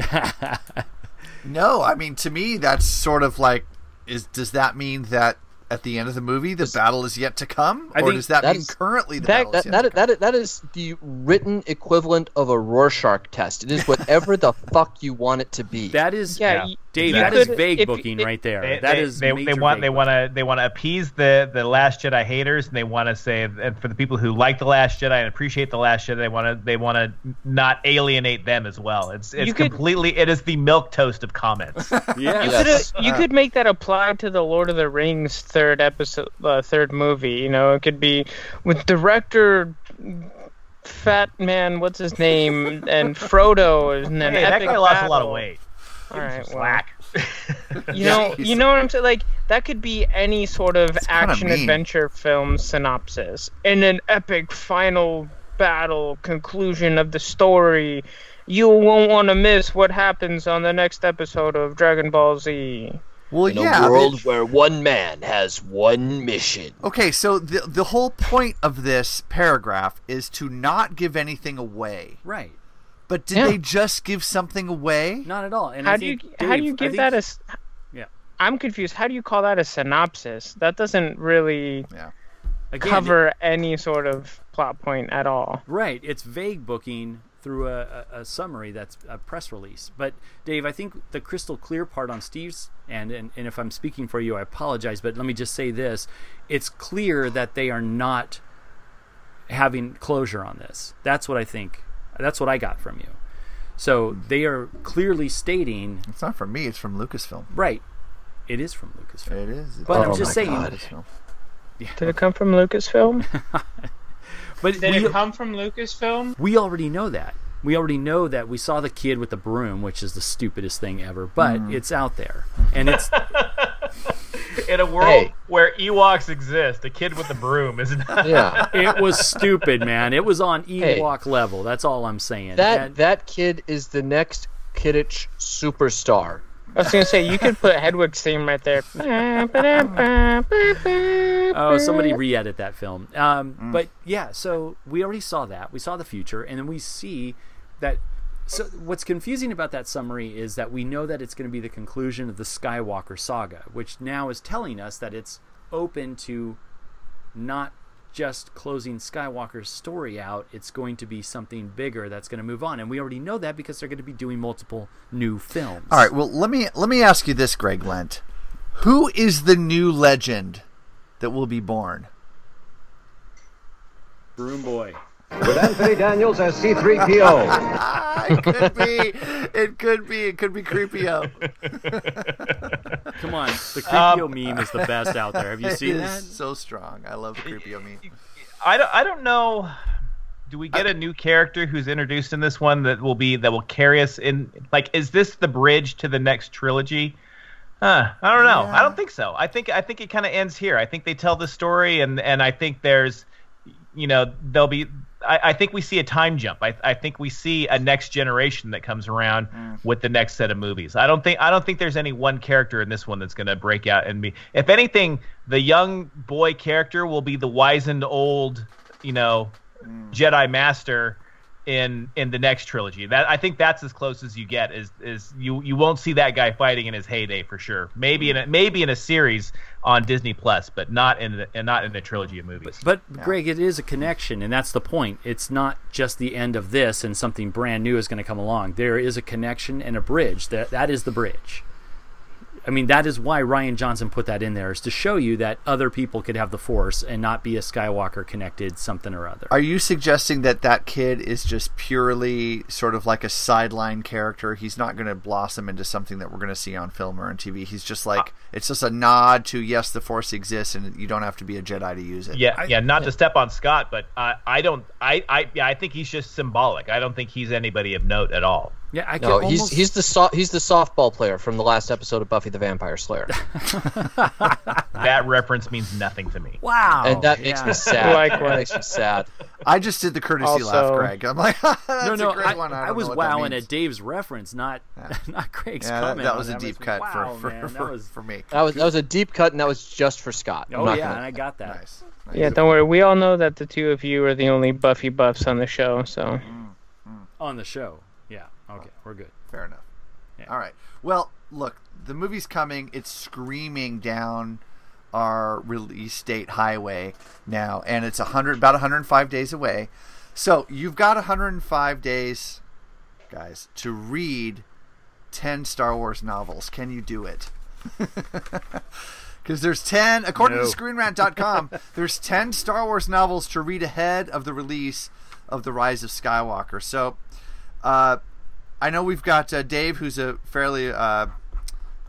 No, I mean to me that's sort of like is does that mean that at the end of the movie the battle is yet to come? I or does that, that mean is- currently the That battle is that, to that, that, that is the written equivalent of a Rorschach test. It is whatever the fuck you want it to be. that is, Yeah, y- Dave. you That is vague if- booking if- right there. They, that they, is they, they want they want to they want to appease the the Last Jedi haters, and they want to say and for the people who like the Last Jedi and appreciate the Last Jedi, they want to they want to not alienate them as well. It's it's You could- completely it is the milk toast of comments. Yeah. You Yes. could you could make that apply to the Lord of the Rings third episode, uh, third movie. You know, it could be with director Fat Man, what's his name, and Frodo, and then hey, that guy lost a lot of weight. All right, Give him right, some well, you know, you know what I'm saying? Like that could be any sort of kinda action adventure film synopsis, and an epic final battle conclusion of the story. You won't want to miss what happens on the next episode of Dragon Ball Z. Well, in yeah. a world but- where one man has one mission. Okay, so the the whole point of this paragraph is to not give anything away. Right. But did Yeah. they just give something away? Not at all. And how do you think, how do you Dave, I give that a? Yeah. I'm confused. How do you call that a synopsis? That doesn't really Again, cover any sort of plot point at all. Right. It's vague booking through a, a, a summary that's a press release. But Dave, I think the crystal clear part on Steve's end, and, and if I'm speaking for you, I apologize, but let me just say this: it's clear that they are not having closure on this. That's what I think That's what I got from you. So they are clearly stating It's not from me. It's from Lucasfilm. right. It is from Lucasfilm. It is. It's But I'm oh just my saying. God. Lucasfilm. Did it come from Lucasfilm? But Did we, it come from Lucasfilm? we already know that. We already know that we saw the kid with the broom, which is the stupidest thing ever, but Mm. it's out there. And it's In a world Hey. where Ewoks exist, The kid with the broom is not. Yeah, it was stupid, man. It was on Hey. Ewok level. That's all I'm saying. That And- that kid is the next Quidditch superstar. I was gonna say you could put Hedwig's theme right there. Oh, somebody re-edit that film. Um, But yeah, so we already saw that. We saw the future, and then we see that. So what's confusing about that summary is that we know that it's going to be the conclusion of the Skywalker saga, which now is telling us that it's open to not just closing Skywalker's story out. It's going to be something bigger that's going to move on, and we already know that because they're going to be doing multiple new films. All right. Well, let me let me ask you this, Greg Lent. Who is the new legend that will be born? Broom Boy. With Anthony Daniels as C3PO. it could be. It could be. It could be Creepio. Come on, the um, Creepio meme is the best out there. Have you seen is that? So strong. I love the Creepio meme. I don't, I don't know. Do we get a new character who's introduced in this one that will be that will carry us in? Like, is this the bridge to the next trilogy? Huh, I don't know. I don't think so. I think I think it kind of ends here. I think they tell the story, and and I think there's, you know, there'll be. I, I think we see a time jump. I, I think we see a next generation that comes around mm. with the next set of movies. I don't think I don't think there's any one character in this one that's going to break out and be. If anything, the young boy character will be the wizened old, you know, mm. Jedi Master in in the next trilogy. That I think that's as close as you get. Is is you you won't see that guy fighting in his heyday for sure. Maybe in a, maybe in a series on Disney Plus, but not in the, and not in a trilogy of movies. But Greg, it is a connection, and that's the point. It's not just the end of this and something brand new is going to come along. There is a connection and a bridge. That that is the bridge. I mean, that is why Rian Johnson put that in there is to show you that other people could have the Force and not be a Skywalker connected something or other. Are you suggesting that that kid is just purely sort of like a sideline character? He's not going to blossom into something that we're going to see on film or on TV. He's just like it's just a nod to yes, the Force exists, and you don't have to be a Jedi to use it. Yeah, yeah. Not to step on Scott, but uh, I don't. I, I, yeah, I think he's just symbolic. I don't think he's anybody of note at all. Yeah, I No, he's he's the so- he's the softball player from the last episode of Buffy the Vampire Slayer. that reference means nothing to me. Wow, and that makes me sad. Likewise. That makes me sad. I just did the courtesy laugh, Also- Greg. I'm like, that's no, no, a great I, one. I, I was know wowing at Dave's reference, not not Greg's Yeah, that, comment. that on was a that. deep cut was, for wow, for, man, for, that was for me. That was that was a deep cut, and that was just for Scott. I'm Oh not yeah, gonna- and I got that. Nice. Yeah, don't worry. We all know that the two of you are the only Buffy buffs on the show. So on the show. Okay, we're good. Fair enough. Yeah. All right. Well, look, the movie's coming. It's screaming down our release date highway now, and it's 100 about 105 days away. So you've got 105 days, guys, to read 10 Star Wars novels. Can you do it? Because there's 10, according No. to ScreenRant.com, there's 10 Star Wars novels to read ahead of the release of The Rise of Skywalker. So, uh, I know we've got uh, Dave, who's a fairly uh, uh,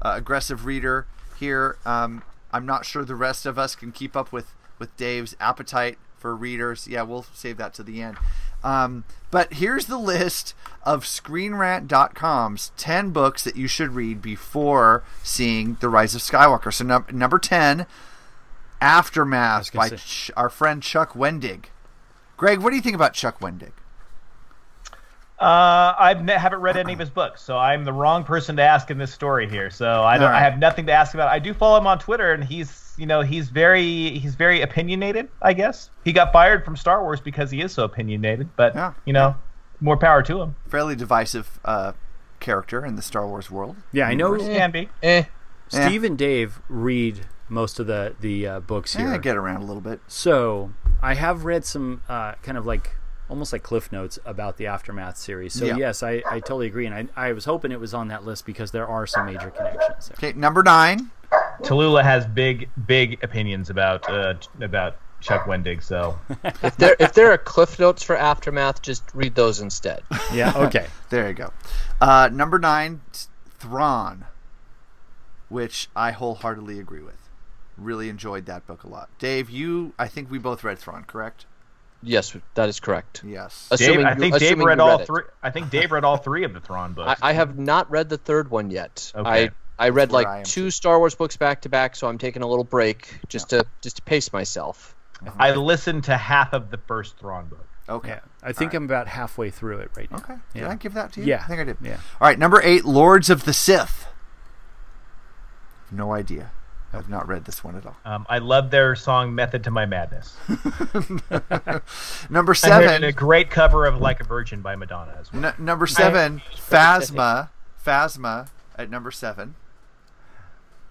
aggressive reader here. Um, I'm not sure the rest of us can keep up with, with Dave's appetite for readers. Yeah, we'll save that to the end. Um, but here's the list of ScreenRant.com's 10 books that you should read before seeing The Rise of Skywalker. So, num- number 10, Aftermath by Ch- our friend Chuck Wendig. Greg, what do you think about Chuck Wendig? Uh, I ne- haven't read any of his books, so I'm the wrong person to ask in this story here. So I don't. All right. I have nothing to ask about. I do follow him on Twitter, and he's, you know, he's very, he's very opinionated. I guess he got fired from Star Wars because he is so opinionated. But Yeah. you know, more power to him. Fairly divisive uh, character in the Star Wars world. Yeah, I know. He can be. Eh. Steve and Dave read most of the the uh, books here. Yeah, get around a little bit. So I have read some uh, kind of like almost like cliff notes about the aftermath series. So Yeah. yes, I, I totally agree, and I, I was hoping it was on that list because there are some major connections there. Okay, number nine. Tallulah has big, big opinions about uh, about Chuck Wendig. So if there if there are cliff notes for Aftermath, just read those instead. Yeah. Okay. There you go. Uh, number nine, Thrawn, which I wholeheartedly agree with. Really enjoyed that book a lot. Dave, you, I think we both read Thrawn, correct? Yes, that is correct. Yes. Dave, Assuming I you- think Dave assuming read all it. three. I think Dave read all three of the Thrawn books. I, I have not read the third one yet. Okay. I I read like I am two Star Wars books back to back, so I'm taking a little break just to just to pace myself. I listened to half of the first Thrawn book. Okay. Yeah. I think I'm about halfway through it right now. Okay. Did Yeah. I give that to you? Yeah. I think I did. Yeah. All right. Number eight, Lords of the Sith. No idea. I've not read this one at all. Um, I love their song "Method to My Madness." Number And seven, a great cover of "Like a Virgin" by Madonna as well. n- number seven, Phasma. Phasma at number seven.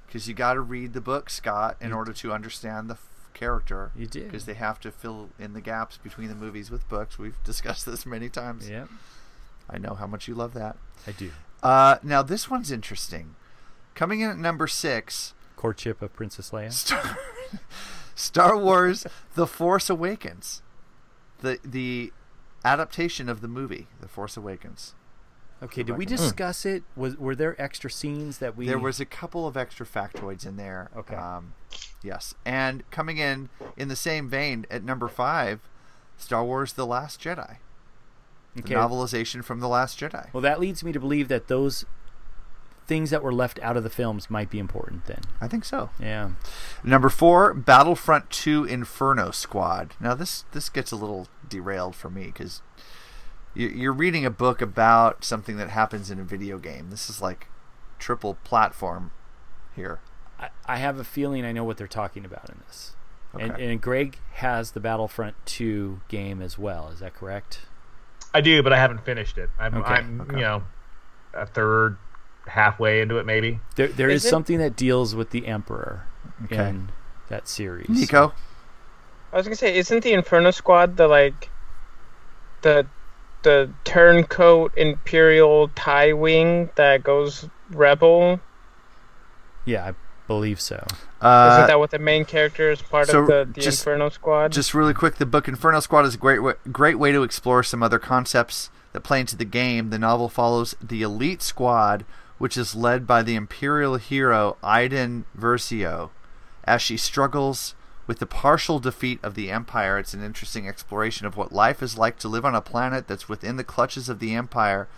Because you got to read the book, Scott, in order to understand the f- character. You do. Because they have to fill in the gaps between the movies with books. We've discussed this many times. Yeah. I know how much you love that. I do. Uh, now this one's interesting. Coming in at number six, Courtship of Princess Leia. Star, Star Wars: The Force Awakens, the the adaptation of the movie The Force Awakens. Okay. Did we Rebecca. discuss it? Was were there extra scenes that we? There was a couple of extra factoids in there. Okay. Um, yes, and coming in in the same vein at number five, Star Wars: The Last Jedi, the Okay. novelization from The Last Jedi. Well, that leads me to believe that those things that were left out of the films might be important then. I think so. Yeah. Number four, Battlefront Two: Inferno Squad. Now this this gets a little derailed for me because you're reading a book about something that happens in a video game. This is like triple platform here. I, I have a feeling I know what they're talking about in this. And, and Greg has the Battlefront 2 game as well. Is that correct? I do, but I haven't finished it. I'm, Okay, I'm okay. you know, a third, halfway into it maybe. There, there is, Is it- something that deals with the Emperor Okay. in that series. Nico, I was gonna say, isn't the Inferno Squad the like the the turncoat Imperial tie wing that goes rebel? Yeah, I believe so. uh, isn't that what the main character is part so of the, the just- Inferno Squad? just really quick, the book Inferno Squad is a great way, great way to explore some other concepts that play into the game. The novel follows the elite squad, which is led by the Imperial hero Iden Versio, as she struggles with the partial defeat of the Empire. It's an interesting exploration of what life is like to live on a planet that's within the clutches of the Empire,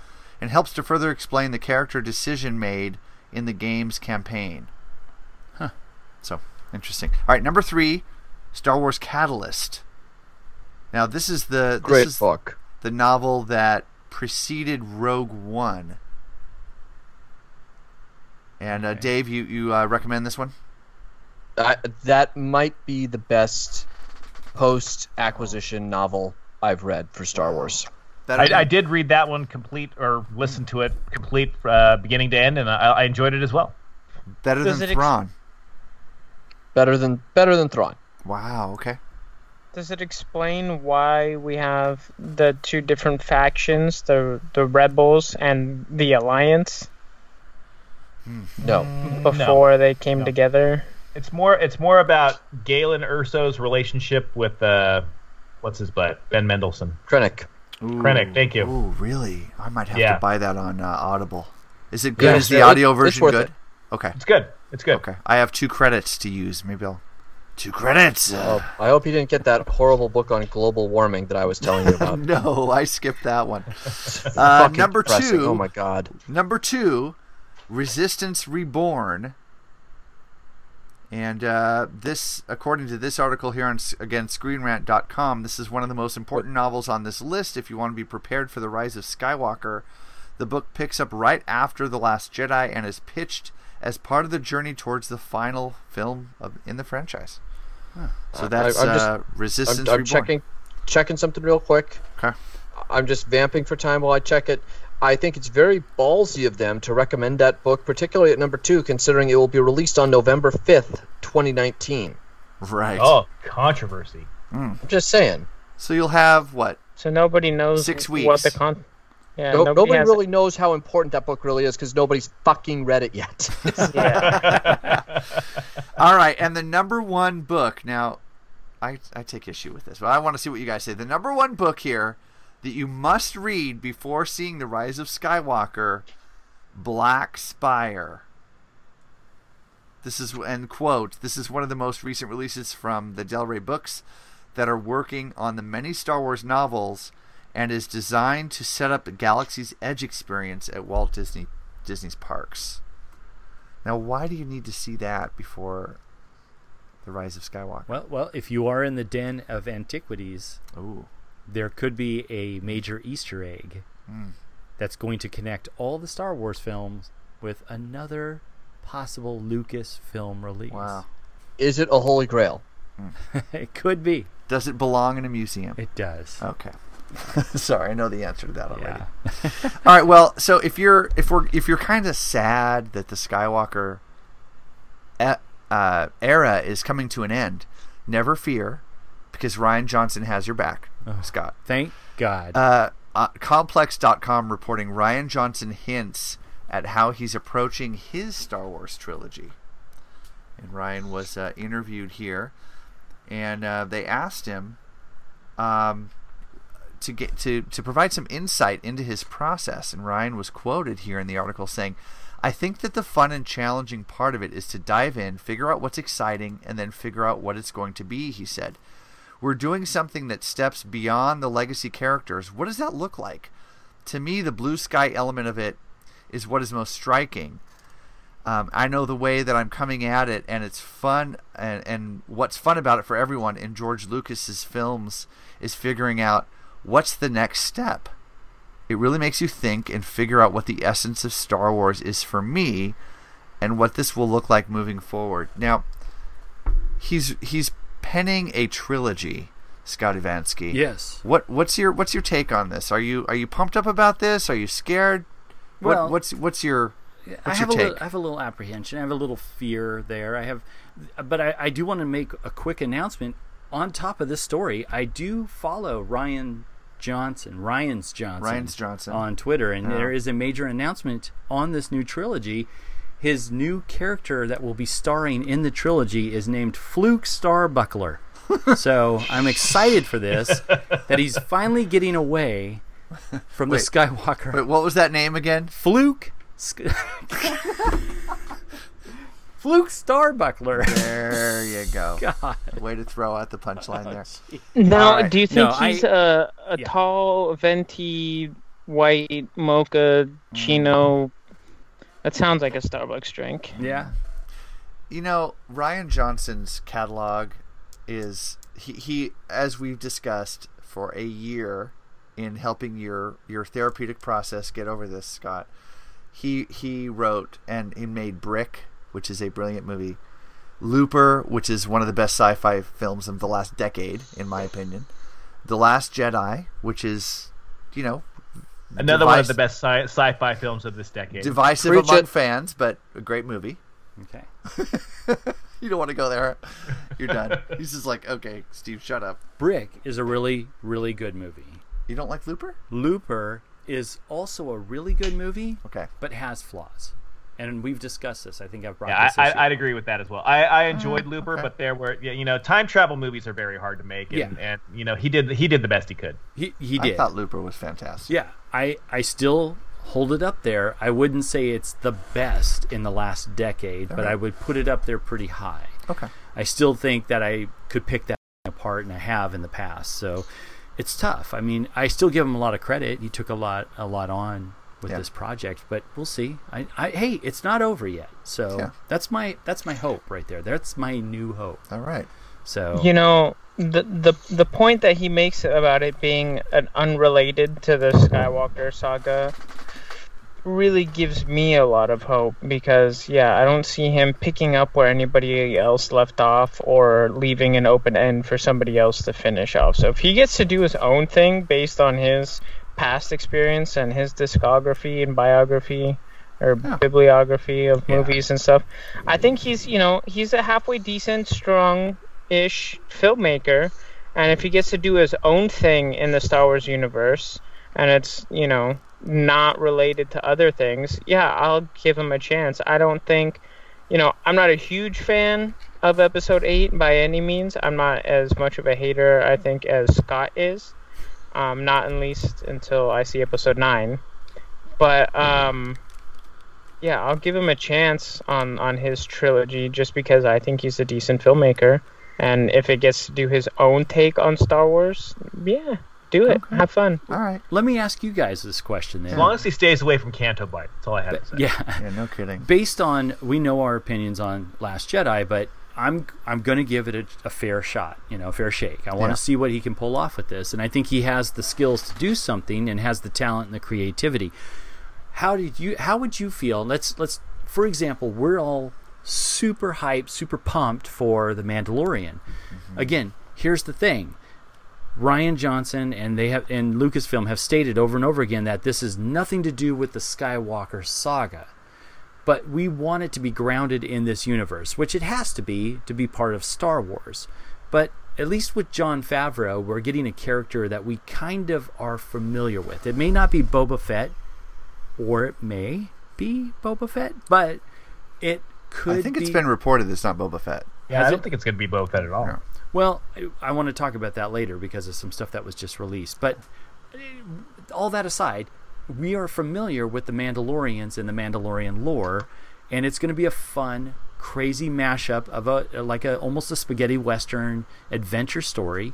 and helps to further explain the character decision made in the game's campaign. Huh. So interesting. All right, number three, Star Wars Catalyst. Now this is the this Great is book. the novel that preceded Rogue One. And uh, Dave, you you uh, recommend this one? I, that might be the best post acquisition novel I've read for Star Wars. I, I did read that one complete or listen to it complete uh, beginning to end, and I, I enjoyed it as well. better Does than it ex- Thrawn. Better than better than Thrawn. wow. Okay. Does it explain why we have the two different factions, the the rebels and the alliance, No. before they came No. together? It's more it's more about Galen Erso's relationship with uh, what's his butt Ben Mendelsohn. Krennic. Ooh, Krennic, thank you. Ooh, really? I might have Yeah. to buy that on uh, Audible. Is it good? Yeah, Is the it's- audio it's version worth good? it. Okay. It's good. It's good. Okay. I have two credits to use. Maybe I'll. Two credits. Oh, I hope you didn't get that horrible book on global warming that I was telling you about. no, I skipped that one. Uh, number depressing. two. Oh my god. Number two, Resistance Reborn. And uh, this, according to this article here on, again, ScreenRant.com, this is one of the most important novels on this list if you want to be prepared for the rise of Skywalker. The book picks up right after The Last Jedi and is pitched as part of the journey towards the final film of, in the franchise. So that's I'm just- uh, Resistance I'm, I'm Reborn. checking checking something real quick. Okay. I'm just vamping for time while I check it. I think it's very ballsy of them to recommend that book, particularly at number two, considering it will be released on November 5th, 2019. Right. Oh, controversy. Hmm. I'm just saying. So you'll have what? So nobody knows Six what the con. Yeah, No- nobody, nobody has really knows how important that book really is because nobody's fucking read it yet. All right, and the number one book. Now, I, I take issue with this, but I want to see what you guys say. The number one book here that you must read before seeing The Rise of Skywalker Black Spire. This is, end quote, this is one of the most recent releases from the Del Rey books that are working on the many Star Wars novels and is designed to set up a Galaxy's Edge experience at Walt Disney Disney's parks. Now, why do you need to see that before the Rise of Skywalker? Well, well, if you are in the den of antiquities, Ooh. There could be a major Easter egg Mm. that's going to connect all the Star Wars films with another possible Lucas film release. Wow. Is it a holy grail? it could be. Does it belong in a museum? It does. Okay. Sorry, I know the answer to that already. All right. Well, so if you're if we're if you're kind of sad that the Skywalker e- uh, era is coming to an end, never fear, because Rian Johnson has your back, Scott. Thank God. Uh, uh, Complex.com reporting Rian Johnson hints at how he's approaching his Star Wars trilogy. And Rian was uh, interviewed here, and uh, they asked him um, to get to to provide some insight into his process. And Rian was quoted here in the article saying, "I think that the fun and challenging part of it is to dive in, figure out what's exciting, and then figure out what it's going to be." He said. We're doing something that steps beyond the legacy characters. What does that look like? To me, the blue sky element of it is what is most striking. Um, I know the way that I'm coming at it, and it's fun. And, and what's fun about it for everyone in George Lucas's films is figuring out what's the next step. It really makes you think and figure out what the essence of Star Wars is for me, and what this will look like moving forward. Now, he's he's penning a trilogy, Scott Ivansky. Yes. What what's your what's your take on this? Are you are you pumped up about this? Are you scared? What, Well- what's what's your I have your a little, I have a little apprehension. I have a little fear there. I have, but I, I do want to make a quick announcement. On top of this story, I do follow Rian Johnson, Ryan's Johnson, Ryan's Johnson. on Twitter, and Yeah. there is a major announcement on this new trilogy. His new character that will be starring in the trilogy is named Fluke Starbuckler. so I'm excited for this. That he's finally getting away from Wait, the Skywalker. Wait, what was that name again? Fluke. Sk- Fluke Starbuckler. There you go. God. Way to throw out the punchline there. Now, All right. do you think No, he's a, a tall, venti, white mocha mm. chino? That sounds like a Starbucks drink. Yeah. You know, Rian Johnson's catalog is he, he as we've discussed for a year in helping your your therapeutic process get over this, Scott. He he wrote and he made Brick, which is a brilliant movie. Looper, which is one of the best sci-fi films of the last decade, in my opinion. The Last Jedi, which is, you know, Another one of the best sci- sci-fi films of this decade. divisive Preach among it. fans, but a great movie. Okay. You don't want to go there. You're done. He's just like, okay, Steve, shut up. Brick is a really, really good movie. You don't like Looper? Looper is also a really good movie. Okay. But has flaws. And we've discussed this. I think I've brought Yeah, this I, issue. I, I'd agree with that as well. I, I enjoyed Uh, Looper, okay. but there were, yeah, you know, time travel movies are very hard to make, and, Yeah. and you know, he did he did the best he could. He, he I did. thought Looper was fantastic. Yeah, I I still hold it up there. I wouldn't say it's the best in the last decade, but I would put it up there pretty high. Okay. I still think that I could pick that apart, and I have in the past. So it's tough. I mean, I still give him a lot of credit. He took a lot a lot on with Yeah. this project, but we'll see. I, I hey, it's not over yet. So Yeah. that's my that's my hope right there. That's my new hope. All right. So You know, the the the point that he makes about it being an unrelated to the Skywalker saga really gives me a lot of hope because yeah, I don't see him picking up where anybody else left off or leaving an open end for somebody else to finish off. So if he gets to do his own thing based on his past experience and his discography and biography or bibliography of movies and stuff, I think he's, you know, he's a halfway decent, strong ish filmmaker. And if he gets to do his own thing in the Star Wars universe, and it's, you know, not related to other things, yeah, I'll give him a chance. I don't think you know, I'm not a huge fan of episode eight by any means. I'm not as much of a hater, I think, as Scott is. Um, not at least until I see episode nine. But um, yeah, I'll give him a chance on on his trilogy just because I think he's a decent filmmaker, and if it gets to do his own take on Star Wars, yeah, do it. Have fun. All right. Let me ask you guys this question then. As long as he stays away from Canto Bight, that's all I had to say. Yeah. Yeah, no kidding. Based on we know our opinions on Last Jedi, but I'm I'm going to give it a, a fair shot, you know, a fair shake. I want Yeah. to see what he can pull off with this, and I think he has the skills to do something and has the talent and the creativity. How did you? How would you feel? Let's let's for example, we're all super hyped, super pumped for the Mandalorian. Mm-hmm. Again, here's the thing. Rian Johnson and they have and Lucasfilm have stated over and over again that this is nothing to do with the Skywalker saga. But we want it to be grounded in this universe, which it has to be to be part of Star Wars. But at least with Jon Favreau, we're getting a character that we kind of are familiar with. It may not be Boba Fett, or it may be Boba Fett, but it could I think it's been reported it's not Boba Fett. Yeah, I don't think it's going to be Boba Fett at all. Well, I- I want to talk about that later because of some stuff that was just released. But uh, all that aside, we are familiar with the Mandalorians and the Mandalorian lore, and it's going to be a fun, crazy mashup of a like a almost a spaghetti western adventure story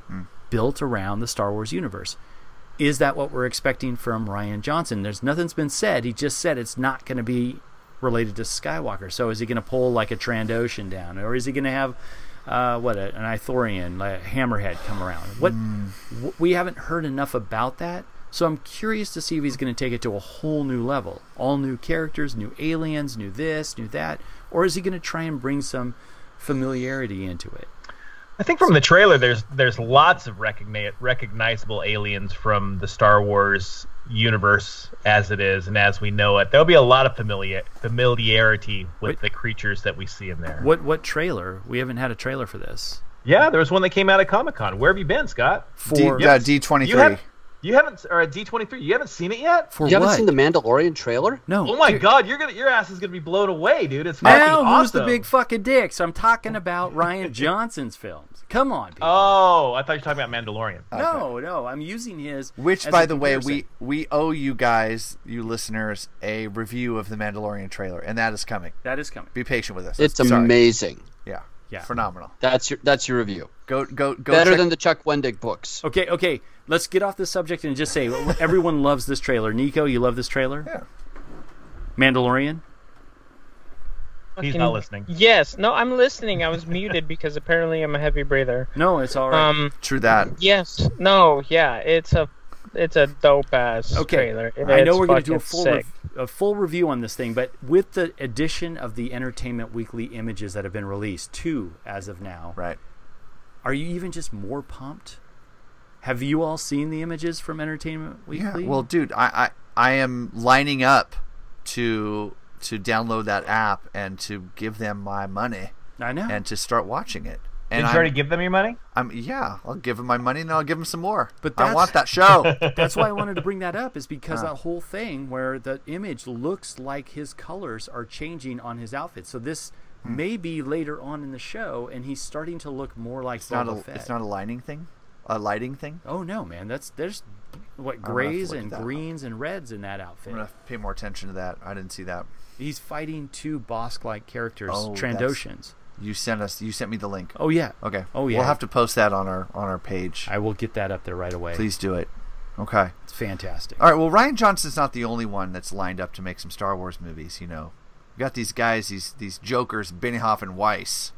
built around the Star Wars universe. Is that what we're expecting from Rian Johnson? There's nothing's been said. He just said it's not going to be related to Skywalker. So is he going to pull like a Trandoshan down, or is he going to have uh, what a, an Ithorian, like a Hammerhead, come around? What w- we haven't heard enough about that. So I'm curious to see if he's going to take it to a whole new level, all new characters, new aliens, new this, new that, or is he going to try and bring some familiarity into it? I think from the trailer, there's there's lots of recogni- recognizable aliens from the Star Wars universe as it is and as we know it. There'll be a lot of familiar familiarity with the creatures that we see in there. What what trailer? We haven't had a trailer for this. Yeah, there was one that came out at Comic Con. Where have you been, Scott? For- D- You uh, haven't- D23. You haven't, you haven't or D twenty three. You haven't seen it yet. For you haven't seen the Mandalorian trailer? No. Oh my dude. God, you're gonna your ass is gonna be blown away, dude. It's fucking Now who's the big fucking dicks? I'm talking about Rian Johnson's films. Come on, people. Oh, I thought you were talking about Mandalorian. No, no, I'm using his. Which, by a the way, we we owe you guys, you listeners, a review of the Mandalorian trailer, and that is coming. that is coming. Be patient with us. It's Sorry. amazing. Yeah, Yeah. phenomenal. That's your that's your review. Go go go. Better check- than the Chuck Wendig books. Okay, okay. Let's get off this subject and just say everyone loves this trailer. Nico, you love this trailer? Yeah. Mandalorian. He's not listening. Yes, no, I'm listening. I was muted because apparently I'm a heavy breather. No, it's all right. Um, True that. yes, no, yeah, it's a, it's a dope ass okay. trailer. I know we're going to do a fucking full sick. A full review on this thing, but with the addition of the Entertainment Weekly images that have been released, two as of now, Right. are you even just more pumped? Have you all seen the images from Entertainment Weekly? Yeah. Well, dude, I, I I am lining up to to download that app and to give them my money I know. and to start watching it. And Did you I'm, already give them your money? I'm yeah, I'll give them my money and then I'll give them some more. But I that's- want that show. That's why I wanted to bring that up, is because Uh. that whole thing where the image looks like his colors are changing on his outfit. So this Hmm. may be later on in the show, and he's starting to look more like it's not a Fett. it's not a lighting thing, a lighting thing. Oh no, man! That's there's what grays and at that. greens and reds in that outfit. I'm gonna pay more attention to that. I didn't see that. He's fighting two Bossk-like characters, Oh, that's- Trandoshans. You sent us. You sent me the link. Oh yeah. Okay. Oh yeah. We'll have to post that on our on our page. I will get that up there right away. Please do it. Okay. It's fantastic. All right. Well, Rian Johnson's not the only one that's lined up to make some Star Wars movies. You know, you got these guys, these these jokers, Benioff and Weiss.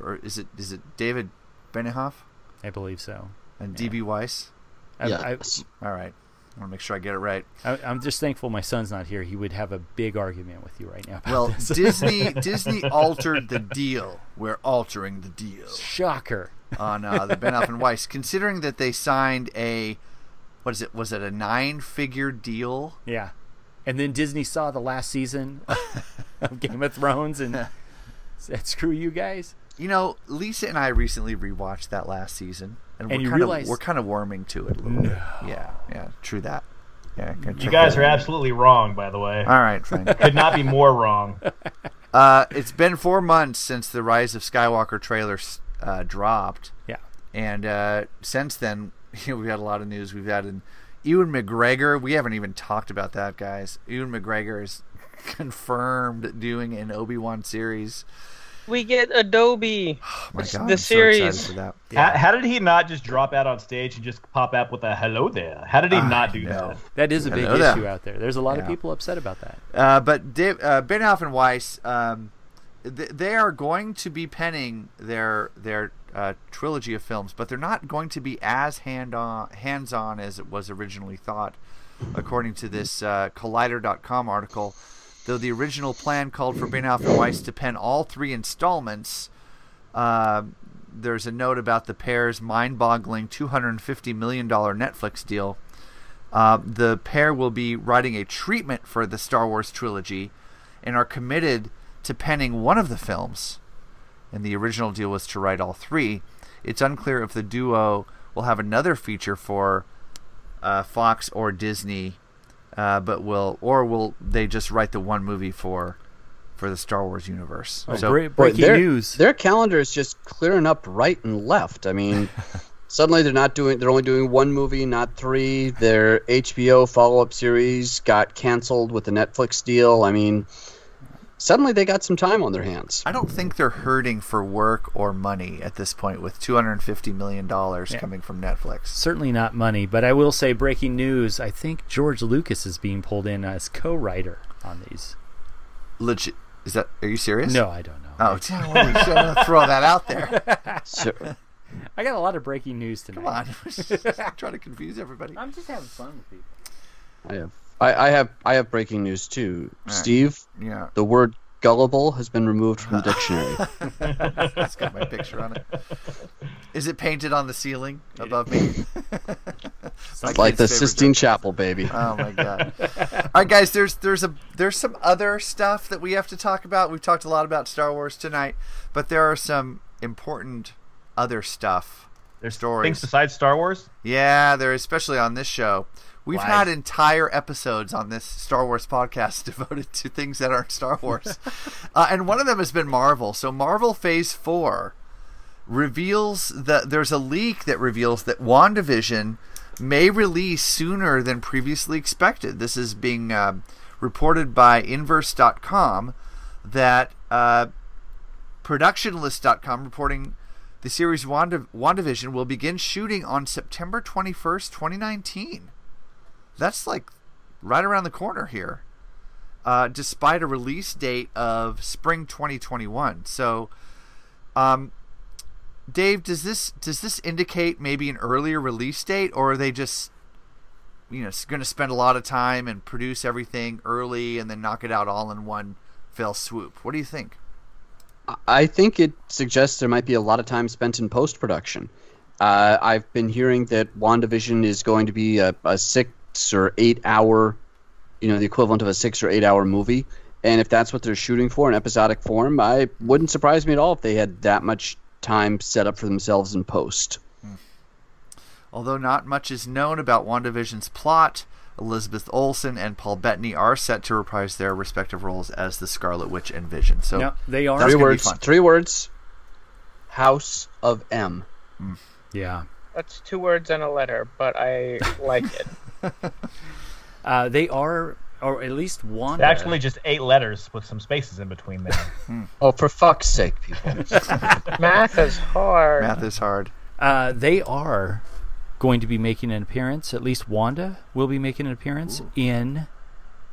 Or is it is it David Benioff I believe so. and DB Weiss? I, Yes. All right. I want to make sure I get it right. I, am just thankful my son's not here. He would have a big argument with you right now. Well. Disney Disney altered the deal. We're altering the deal shocker. on uh, the Benioff and Weiss, considering that they signed a what is it? Was it a nine-figure deal? Yeah. And then Disney saw the last season of Game of Thrones and said, "Screw you guys." You know, Lisa and I recently rewatched that last season, and, And we're you kind realize- of we're kind of warming to it a little bit. Yeah, yeah, true that. Yeah, You guys are out. absolutely wrong, by the way. All right, Frank. Could not be more wrong. Uh, it's been four months since the Rise of Skywalker trailer uh, dropped. Yeah. And uh, since then, you know, we've had a lot of news. We've had an Ewan McGregor. We haven't even talked about that, guys. Ewan McGregor is confirmed doing an Obi Wan series. We get Adobe. Oh my God, the I'm so excited series. for that. How, how did he not just drop out on stage and just pop up with a hello there? How did he I not do know. that? That is a big Hello there. issue out there. There's a lot of people upset about that. Uh, but Dave, uh, Benioff and Weiss, um, th- they are going to be penning their their uh, trilogy of films, but they're not going to be as hand on hands on as it was originally thought, according to this uh, Collider.com article. Though the original plan called for Benioff and Weiss to pen all three installments, uh, there's a note about the pair's mind-boggling $250 million Netflix deal. Uh, the pair will be writing a treatment for the Star Wars trilogy and are committed to penning one of the films. And the original deal was to write all three. It's unclear if the duo will have another feature for uh, Fox or Disney, uh, but will or will they just write the one movie for for the Star Wars universe? Oh, so bra- Boy, breaking their, news. Their calendar is just clearing up right and left. I mean, suddenly they're not doing. They're only doing one movie, not three. Their HBO follow-up series got canceled with the Netflix deal. I mean, suddenly they got some time on their hands. I don't think they're hurting for work or money at this point with two hundred and fifty million dollars Yeah. coming from Netflix. Certainly not money, but I will say breaking news. I think George Lucas is being pulled in as co-writer on these. Legit? Is that? Are you serious? No, I don't know. Oh, damn, well, you should throw that out there. So- I got a lot of breaking news tonight. Come on, trying to confuse everybody. I'm just having fun with people. I have. I, I have. I have breaking news too. right. Steve. Yeah. The word gullible has been removed from the dictionary. it's got my picture on it. Is it painted on the ceiling above me? My like the Sistine joke. Chapel, baby. Oh my god! All right, guys. There's there's a there's some other stuff that we have to talk about. We've talked a lot about Star Wars tonight, but there are some important other stuff. There's stories things besides Star Wars. Yeah, there, especially on this show. We've Why? had entire episodes on this Star Wars podcast devoted to things that aren't Star Wars. uh, and one of them has been Marvel. So, Marvel Phase 4 reveals that there's a leak that reveals that WandaVision may release sooner than previously expected. This is being uh, reported by Inverse.com that uh, productionlist.com reporting the series Wanda, WandaVision will begin shooting on September 21st, 2019. That's like right around the corner here. Uh, despite a release date of spring 2021. So, um, Dave, does this does this indicate maybe an earlier release date, or are they just you know going to spend a lot of time and produce everything early and then knock it out all in one fell swoop? What do you think? I think it suggests there might be a lot of time spent in post production. Uh, I've been hearing that WandaVision is going to be a, a six or eight hour, you know, the equivalent of a six or eight hour movie. And if that's what they're shooting for in episodic form, I wouldn't surprise me at all if they had that much time set up for themselves in post. Hmm. Although not much is known about WandaVision's plot, Elizabeth Olsen and Paul Bettany are set to reprise their respective roles as the Scarlet Witch and Vision. So Yep, they are. three words. Three words. House of M. Hmm. Yeah. That's two words and a letter, but I like it. Uh, they are, or at least one. Actually just eight letters with some spaces in between there. Oh, for fuck's sake, people. Math is hard. Math is hard. Uh, they are going to be making an appearance. At least Wanda will be making an appearance in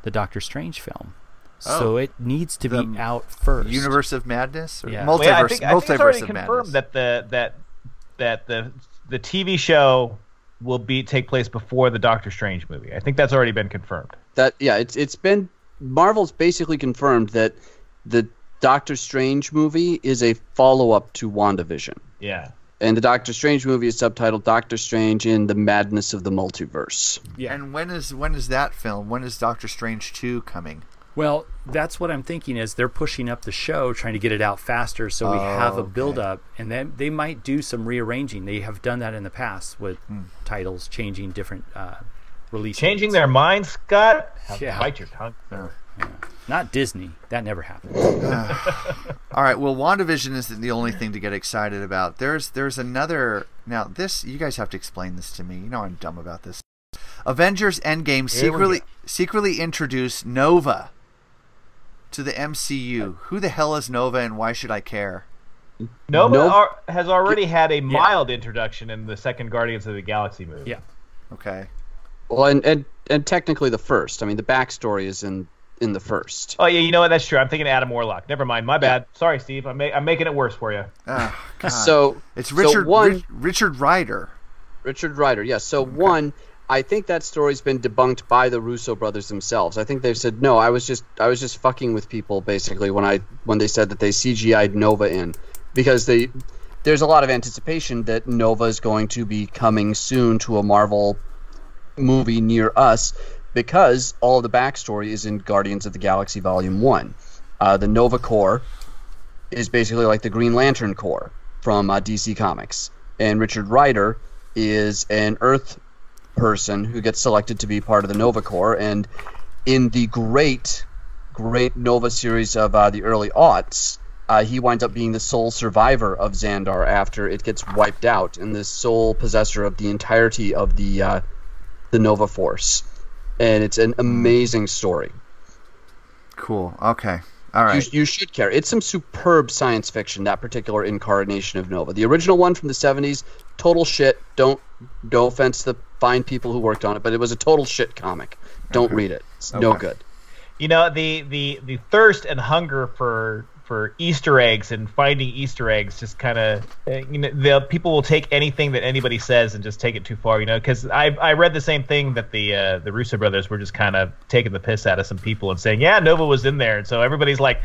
the Doctor Strange film. So Oh. it needs to The be out first. Universe of Madness, or Yeah. multiverse, Well, yeah, I think, I think it's already of confirmed Madness. that the that that the the TV show will be take place before the Doctor Strange movie. I think that's already been confirmed. that yeah, it's it's been Marvel's basically confirmed that the Doctor Strange movie is a follow up to WandaVision. Yeah. And the Doctor Strange movie is subtitled Doctor Strange in the Madness of the Multiverse. Yeah. And when is when is that film? When is Doctor Strange two coming? Well, that's what I'm thinking is they're pushing up the show, trying to get it out faster, so we Oh, have a okay. build up, and then they might do some rearranging. They have done that in the past with Hmm. titles changing different uh, release. Changing dates. their mind, Scott. Have Yeah. Bite your tongue. Yeah. Not Disney. That never happened. All right. Well, WandaVision isn't the only thing to get excited about. There's there's another. Now this you guys have to explain this to me. You know I'm dumb about this. Avengers Endgame secretly secretly introduced Nova to the MCU. Who the hell is Nova and why should I care? Nova Nova- ar- has already had a mild introduction in the second Guardians of the Galaxy movie. Yeah. Okay. Well, and, and and technically the first. I mean, the backstory is in in the first. Oh yeah, you know what? That's true. I'm thinking Adam Warlock. Never mind. My bad. Sorry, Steve. I'm, ma- I'm making it worse for you. Oh, God. So it's so Richard one- Rich- Richard Rider. Richard Rider, yes. So one, I think that story's been debunked by the Russo brothers themselves. I think they've said no. I was just I was just fucking with people basically when I when they said that they CGI'd Nova in because they there's a lot of anticipation that Nova is going to be coming soon to a Marvel movie near us because all of the backstory is in Guardians of the Galaxy Volume One. Uh, the Nova Corps is basically like the Green Lantern Corps from uh, DC Comics, and Richard Rider is an Earth person who gets selected to be part of the Nova Corps, and in the great, great Nova series of uh, the early aughts, uh, he winds up being the sole survivor of Xandar after it gets wiped out, and the sole possessor of the entirety of the uh, the Nova Force, and it's an amazing story. Cool. Okay. All right. You, you should care. It's some superb science fiction. That particular incarnation of Nova, the original one from the '70s, total shit. Don't no offense to the fine people who worked on it, but it was a total shit comic. Don't read it. It's no good. You know the the the thirst and hunger for for Easter eggs and finding Easter eggs just kind of you know the people will take anything that anybody says and just take it too far. You know, because I I read the same thing that the uh, the Russo brothers were just kind of taking the piss out of some people and saying yeah Nova was in there, and so everybody's like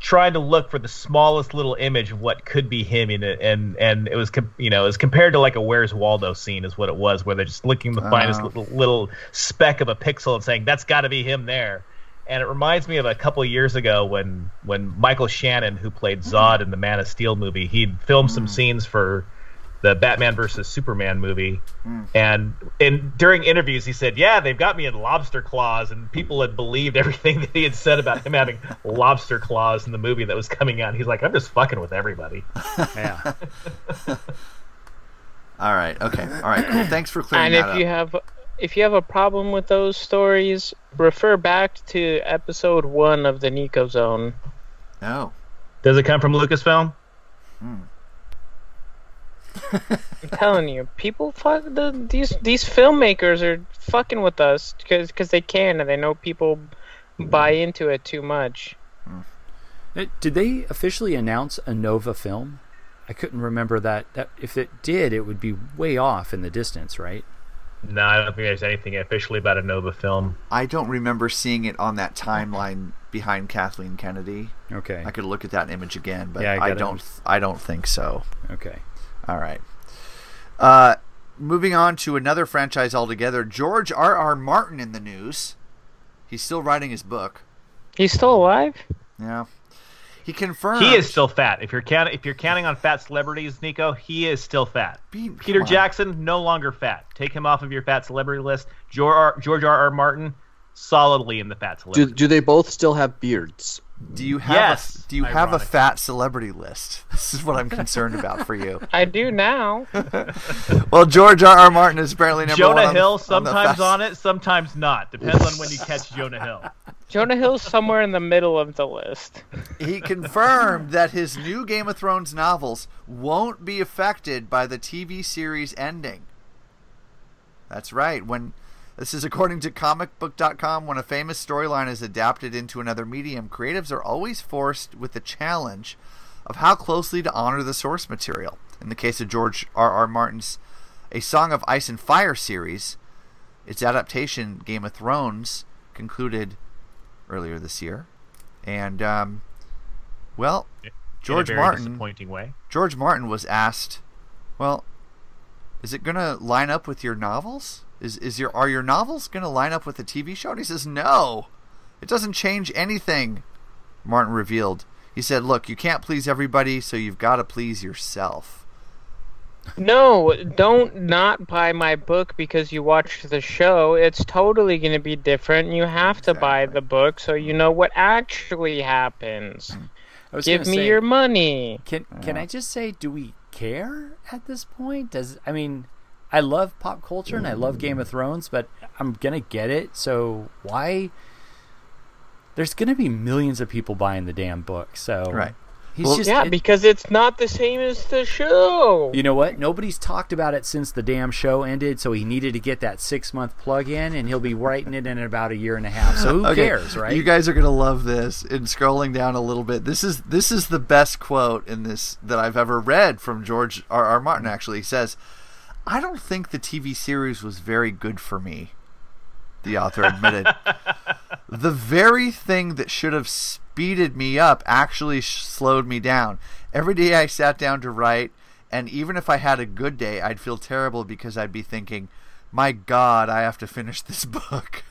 trying to look for the smallest little image of what could be him in it, and and it was you know it was compared to like a Where's Waldo scene is what it was, where they're just looking the finest Oh. little, little speck of a pixel and saying that's got to be him there. And it reminds me of a couple of years ago when when Michael Shannon, who played mm-hmm. Zod in the Man of Steel movie, he'd filmed some mm. scenes for the Batman versus Superman movie, hmm. and and during interviews he said, "Yeah, they've got me in lobster claws," and people had believed everything that he had said about him having lobster claws in the movie that was coming out. He's like, "I'm just fucking with everybody." Yeah. All right. Okay. All right. Cool. Thanks for clearing and that if you have if you have a problem with those stories, refer back to episode one of the Nico Zone. Oh. Does it come from Lucasfilm? Hmm. I'm telling you, people fuck the these these filmmakers are fucking with us because they can and they know people buy into it too much. Uh, Did they officially announce a Nova film? I couldn't remember that. That if it did, it would be way off in the distance, right? No, I don't think there's anything officially about a Nova film. I don't remember seeing it on that timeline behind Kathleen Kennedy. Okay. I could look at that image again, but Yeah, I I, gotta- don't. I don't think so. Okay. All right. Uh, moving on to another franchise altogether. George R. R. Martin in the news. He's still writing his book. He's still alive. Yeah. He confirmed. He is still fat. If you're counting, if you're counting on fat celebrities, Nico, he is still fat. Peter. Jackson, no longer fat. Take him off of your fat celebrity list. George R. George R. R. Martin, solidly in the fat Do, celebrity. do they both still have beards? Do you have Yes, a, do you have a fat celebrity list? This is what I'm concerned about for you. I do now. Well, George R. R. Martin is apparently number one Jonah on, Hill, on the sometimes fast- on it, sometimes not. Depends on when you catch Jonah Hill. Jonah Hill's somewhere in the middle of the list. He confirmed that his new Game of Thrones novels won't be affected by the TV series ending. That's right. When this is according to comicbook.com, when a famous storyline is adapted into another medium, creatives are always forced with the challenge of how closely to honor the source material. In the case of George R. R. Martin's A Song of Ice and Fire series, its adaptation, Game of Thrones, concluded earlier this year. And, um, well, George Martin. disappointing way. George Martin was asked, "Well, is it going to line up with your novels? Is is your are your novels going to line up with the TV show?" And he says, "No, it doesn't change anything." Martin revealed. He said, "Look, you can't please everybody, so you've got to please yourself." No, don't not buy my book because you watched the show. It's totally going to be different. You have to buy the book so you know what actually happens. Hmm. I was Give me say- your money. Can can I just say, do we care at this point? Does I mean, I love pop culture and I love Game of Thrones, but I'm gonna get it. So why? There's gonna be millions of people buying the damn book. So Right. He's just yeah, it- because it's not the same as the show. You know what? Nobody's talked about it since the damn show ended, so he needed to get that six month plug in, and he'll be writing it in about a year and a half. So who Okay, cares, right? You guys are gonna love this. And scrolling down a little bit, this is this is the best quote in this that I've ever read from George R. R. Martin. Actually, he says, "I don't think the TV series was very good for me." The author admitted, "The very thing that should have speeded me up actually sh- slowed me down. Every day I sat down to write." And even if I had a good day, I'd feel terrible because I'd be thinking, my God, I have to finish this book.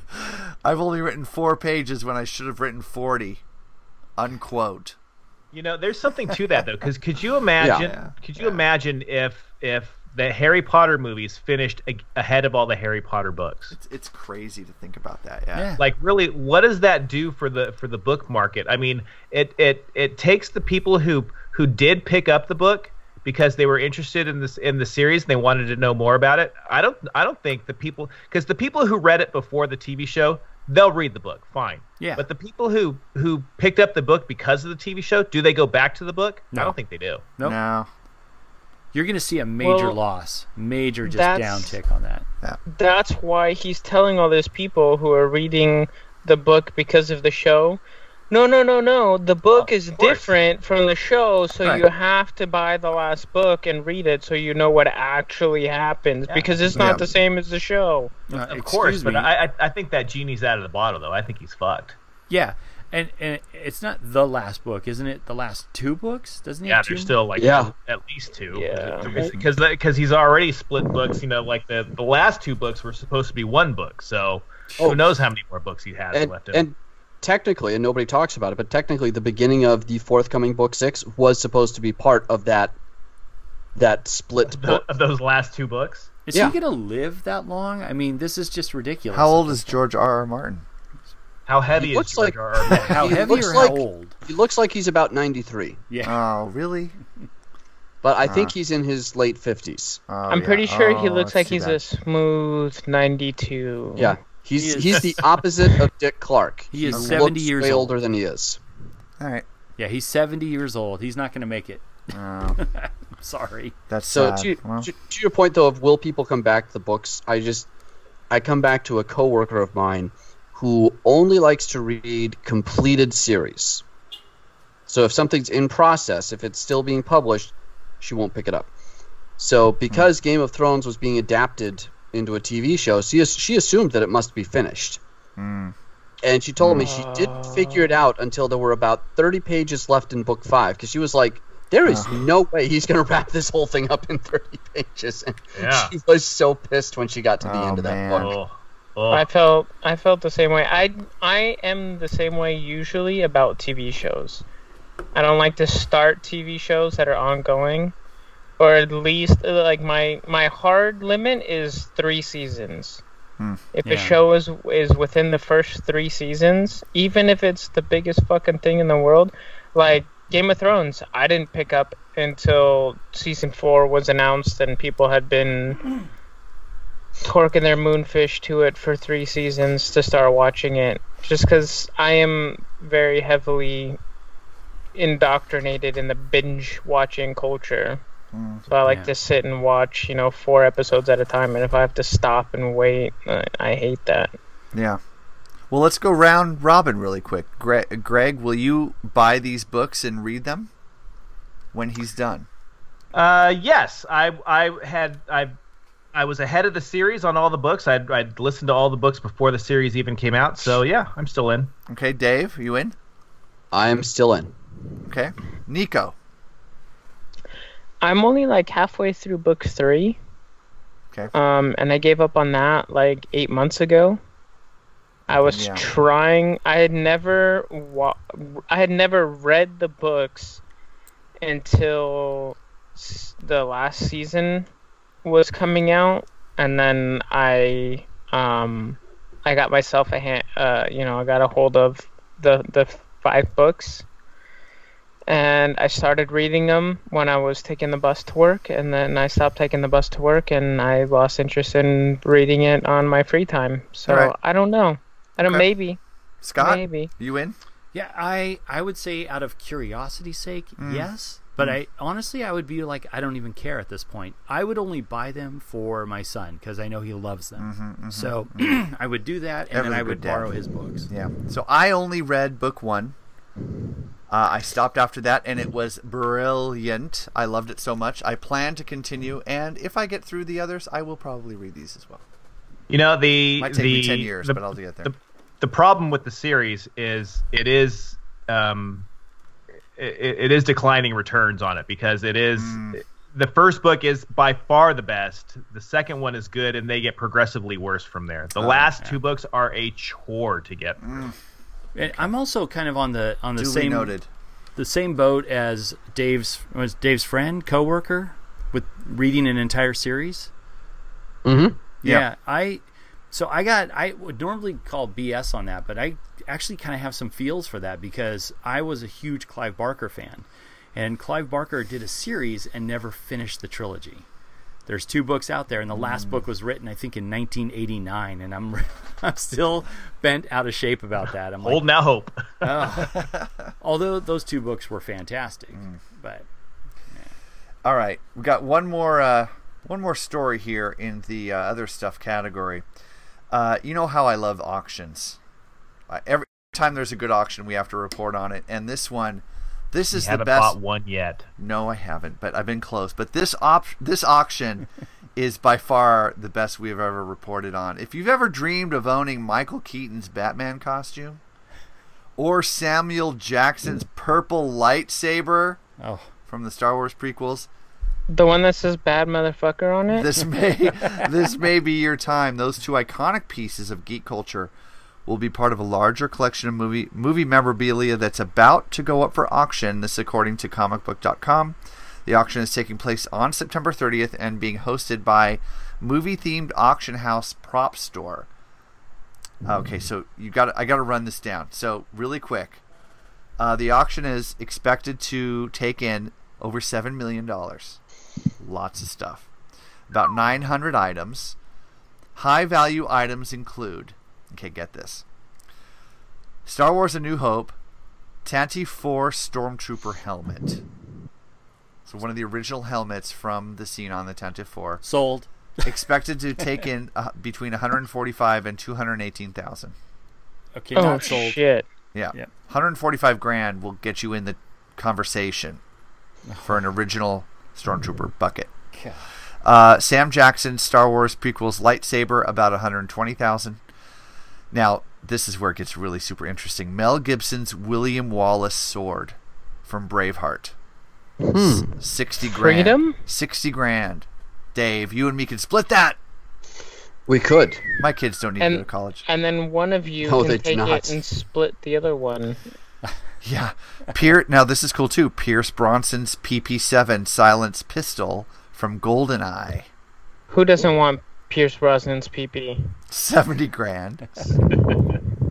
I've only written four pages when I should have written 40. Unquote. You know, there's something to that though, because could you imagine? Yeah. Could you imagine if if the Harry Potter movies finished a- ahead of all the Harry Potter books? It's, it's crazy to think about that. Yeah. Like really, what does that do for the for the book market? I mean, it it it takes the people who who did pick up the book because they were interested in this in the series and they wanted to know more about it. I don't I don't think the people because the people who read it before the TV show they'll read the book fine. Yeah. But the people who who picked up the book because of the TV show, do they go back to the book? No. I don't think they do. Nope. No. You're going to see a major Well, loss, major just that's- downtick on that. That's why he's telling all these people who are reading the book because of the show. No, no, no, no. The book is different from the show, so Right. you have to buy the last book and read it so you know what actually happens because it's not Yeah. the same as the show. Uh, of course, but I I- I think that genie's out of the bottle though. I think he's fucked. Yeah, and and it's not the last book, isn't it? The last two books, doesn't he? Yeah, there's still like Yeah. at least two. Yeah. because because he's already split books. You know, like the the last two books were supposed to be one book. So Oh. who knows how many more books he has and, left him. and technically, and nobody talks about it, but technically, the beginning of the forthcoming book six was supposed to be part of that that split The- book. of those last two books. Is Yeah. he going to live that long? I mean, this is just ridiculous. How old is George R. R. Martin? How heavy He looks George like- R. R. How He heavy looks or like- how old? He looks like he's about ninety three, Yeah. Oh, really? but I think Ah. he's in his late fifties. Oh, I'm yeah. pretty sure he Oh, looks like he's bad. a smooth 92. Yeah, he's He he's the opposite of Dick Clark. He is looks 70 years way old. older than he is. All right. Yeah, he's 70 years old. He's not going to make it. Oh, Sorry. that's So sad. to, Well, to, to your point though of will people come back to the books, I just I come back to a coworker of mine who only likes to read completed series. So if something's in process, if it's still being published, she won't pick it up. So because Game of Thrones was being adapted into a TV show, she she assumed that it must be finished. mm, And she told me she didn't figure it out until there were about 30 pages left in book 5 because she was like there is no way he's going to wrap this whole thing up in 30 pages. And Yeah. she was so pissed when she got to the Oh, end of that man. book. I felt I felt the same way. I I am the same way usually about TV shows. I don't like to start TV shows that are ongoing, or at least uh, like my my hard limit is three seasons. Hmm. If Yeah. a show is is within the first three seasons, even if it's the biggest fucking thing in the world, like Game of Thrones, I didn't pick up until season four was announced and people had been torquing their moonfish to it for three seasons to start watching it. Just because I am very heavily indoctrinated in the binge watching culture. So I like Yeah. to sit and watch, you know, four episodes at a time. And if I have to stop and wait, I, I hate that. yeah. Well, let's go round robin really quick. Greg, Greg, will you buy these books and read them when he's done? Uh, yes, I I had I I was ahead of the series on all the books. I'd I'd listened to all the books before the series even came out. So yeah, I'm still in. Okay, Dave, you in? I am still in. Okay. Nico. I'm only like halfway through book three. Okay. Um, and I gave up on that like eight months ago. I was Yeah. trying. I had never wa- I had never read the books until s- the last season was coming out, and then I um I got myself a hand, uh, you know, I got a hold of the the five books, and I started reading them when I was taking the bus to work, and then I stopped taking the bus to work, and I lost interest in reading it on my free time. So Alright. I don't know. I don't Okay. maybe. Scott, Maybe. you in? Yeah, I I would say out of curiosity's sake, Mm. yes. But Mm. I honestly I would be like I don't even care at this point. I would only buy them for my son because I know he loves them. Mhm, mhm, so mhm. I would do that, and Every then I good would dad. borrow his books. Yeah. So I only read book one. Uh, I stopped after that, and it was brilliant. I loved it so much. I plan to continue, and if I get through the others, I will probably read these as well. You know the Might take the, me 10 years, the- but I'll get there. The, the problem with the series is it is um, it, it is declining returns on it because it is Mm. the first book is by far the best. The second one is good, and they get progressively worse from there. The Oh, last yeah. two books are a chore to get through. And I'm also kind of on the on the Duly same noted. the same boat as Dave's was Dave's friend coworker with reading an entire series. Mm-hmm. Yeah, Yeah. I so I got I would normally call BS on that, but I actually kind of have some feels for that because I was a huge Clive Barker fan, and Clive Barker did a series and never finished the trilogy. There's two books out there, and the last book was written I think in 1989, and I'm I'm still bent out of shape about that. I'm like, Holding out hope. oh. Although those two books were fantastic, but All right, we got one more uh, one more story here in the uh, other stuff category. Uh, you know how I love auctions. Uh, every time there's a good auction, we have to report on it. And this one, this You is the best. bought one yet. No, I haven't, but I've been close. But this op- this auction is by far the best we have ever reported on. If you've ever dreamed of owning Michael Keaton's Batman costume or Samuel Jackson's purple lightsaber oh. from the Star Wars prequels, The one that says "bad motherfucker" on it. this may this may be your time. Those two iconic pieces of geek culture will be part of a larger collection of movie movie memorabilia that's about to go up for auction. This, according to ComicBook.com. The auction is taking place on September 30th and being hosted by movie-themed auction house Prop Store. Okay, so you got I got to run this down. So really quick, uh, the auction is expected to take in over seven million dollars. Lots of stuff. About 900 items. High value items include, okay, get this Star Wars A New Hope, Tantive 4 Stormtrooper helmet. So, one of the original helmets from the scene on the Tantive 4. Sold. Expected to take in uh, between 145 and 218,000. Okay, oh not sold. shit! Yeah. Yeah. 145 grand will get you in the conversation for an original Stormtrooper bucket. God. Uh, Sam Jackson's Star Wars prequels lightsaber about 120,000. Now, this is where it gets really super interesting. Mel Gibson's William Wallace sword from Braveheart. S- 60 grand. Freedom? 60 grand. Dave, you and me can split that. We could. My kids don't need to go to college. and then one of you No, they can do take not. it and split the other one. Yeah. Pier- now, this is cool too. Pierce Brosnan's PP7 silence pistol from GoldenEye. Who doesn't want Pierce Brosnan's PP? 70 grand.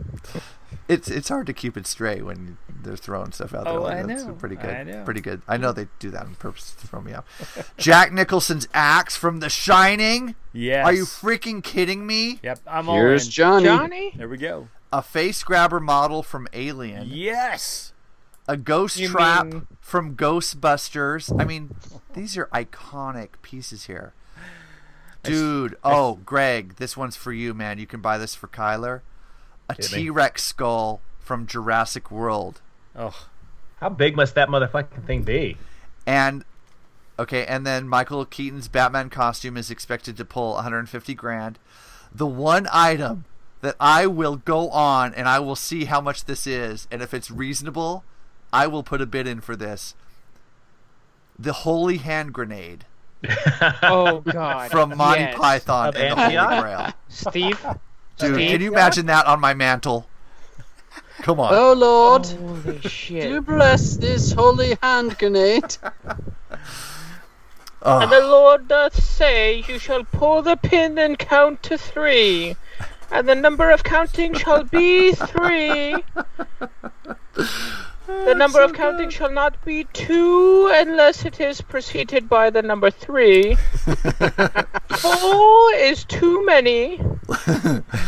it's it's hard to keep it straight when they're throwing stuff out there. Oh, like I that. It's know. pretty good. I know. Pretty good. I know they do that on purpose to throw me off. Jack Nicholson's axe from The Shining. Yes. Are you freaking kidding me? Yep, I'm all Here's in. Johnny. Johnny? There we go. A face grabber model from Alien. Yes. A ghost You trap mean- from Ghostbusters. I mean, these are iconic pieces here. Dude, oh, Greg, this one's for you, man. You can buy this for Kyler. A Hit me. T Rex skull from Jurassic World. Oh, How big must that motherfucking thing be? And okay, and then Michael Keaton's Batman costume is expected to pull 150 grand. The one item that I will go on and I will see how much this is, and if it's reasonable, I will put a bid in for this. The holy hand grenade Oh God! from Monty yes. Python Of and the Holy Antioch? Grail. Steve. Dude, Steve? can you imagine that on my mantle? Come on. Oh Lord, Holy shit! do bless this holy hand grenade. Ah. And the Lord doth say, You shall pull the pin and count to three. And the number of counting shall be three. The number of counting shall not be two unless it is preceded by the number three. Four is too many,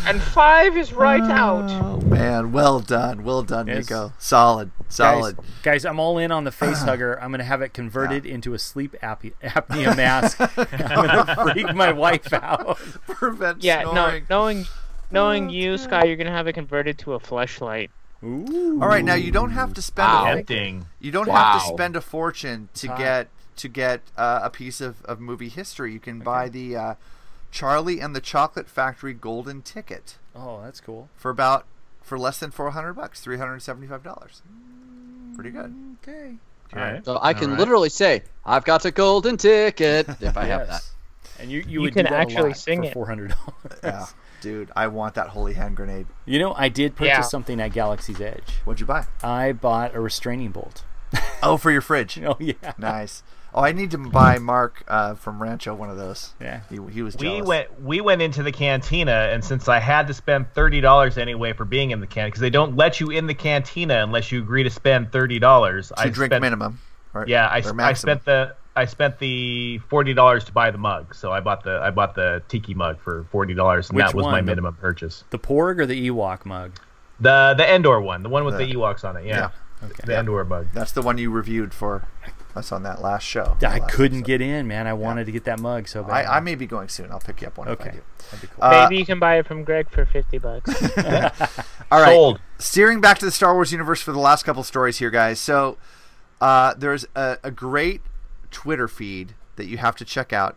and five is right oh, out. Oh man, well done, well done, Yes. Nico. Solid, solid. Guys, guys, I'm all in on the face hugger. I'm gonna have it converted into a sleep apnea, apnea mask. I'm gonna freak my wife out. Prevent Yeah, no, knowing knowing you, Sky, you're gonna have it converted to a fleshlight. Ooh. All right, now you don't have to spend Wow. a Tempting. You don't have to spend a fortune to Hot. get to get uh, a piece of, of movie history. You can buy the uh, Charlie and the Chocolate Factory golden ticket Oh, that's cool. for about for less than four hundred bucks, three hundred seventy five dollars. Pretty good. Okay. Okay. So I can All right. literally say, I've got a golden ticket if I have that. And you, you, You would can do that actually a lot sing for it. four hundred dollars. Yeah, dude, I want that holy hand grenade. You know, I did purchase Yeah. something at Galaxy's Edge. What'd you buy? I bought a restraining bolt. Oh, for your fridge. Oh yeah. Nice. Oh, I need to buy Mark uh, from Rancho one of those. Yeah. He, he was We went we went into the cantina, and since I had to spend thirty dollars anyway for being in the can, because they don't let you in the cantina unless you agree to spend thirty dollars. to I drink spent, minimum. Or, Yeah, I, or I spent the I spent the forty dollars to buy the mug, so I bought the I bought the tiki mug for forty dollars, and Which that was my one? The- minimum purchase. The Porg or the Ewok mug? The the Endor one, the one with The- the Ewoks on it. Yeah, Okay. the Endor mug. That's the one you reviewed for us on that last show. I Last couldn't episode. get in, man. I wanted to get that mug so bad. I, I may be going soon. I'll pick you up one if I Okay. do. That'd be cool. Uh, Maybe you can buy it from Greg for fifty bucks. All right. Sold. Steering back to the Star Wars universe for the last couple stories here, guys. So uh, there's a, a great Twitter feed that you have to check out.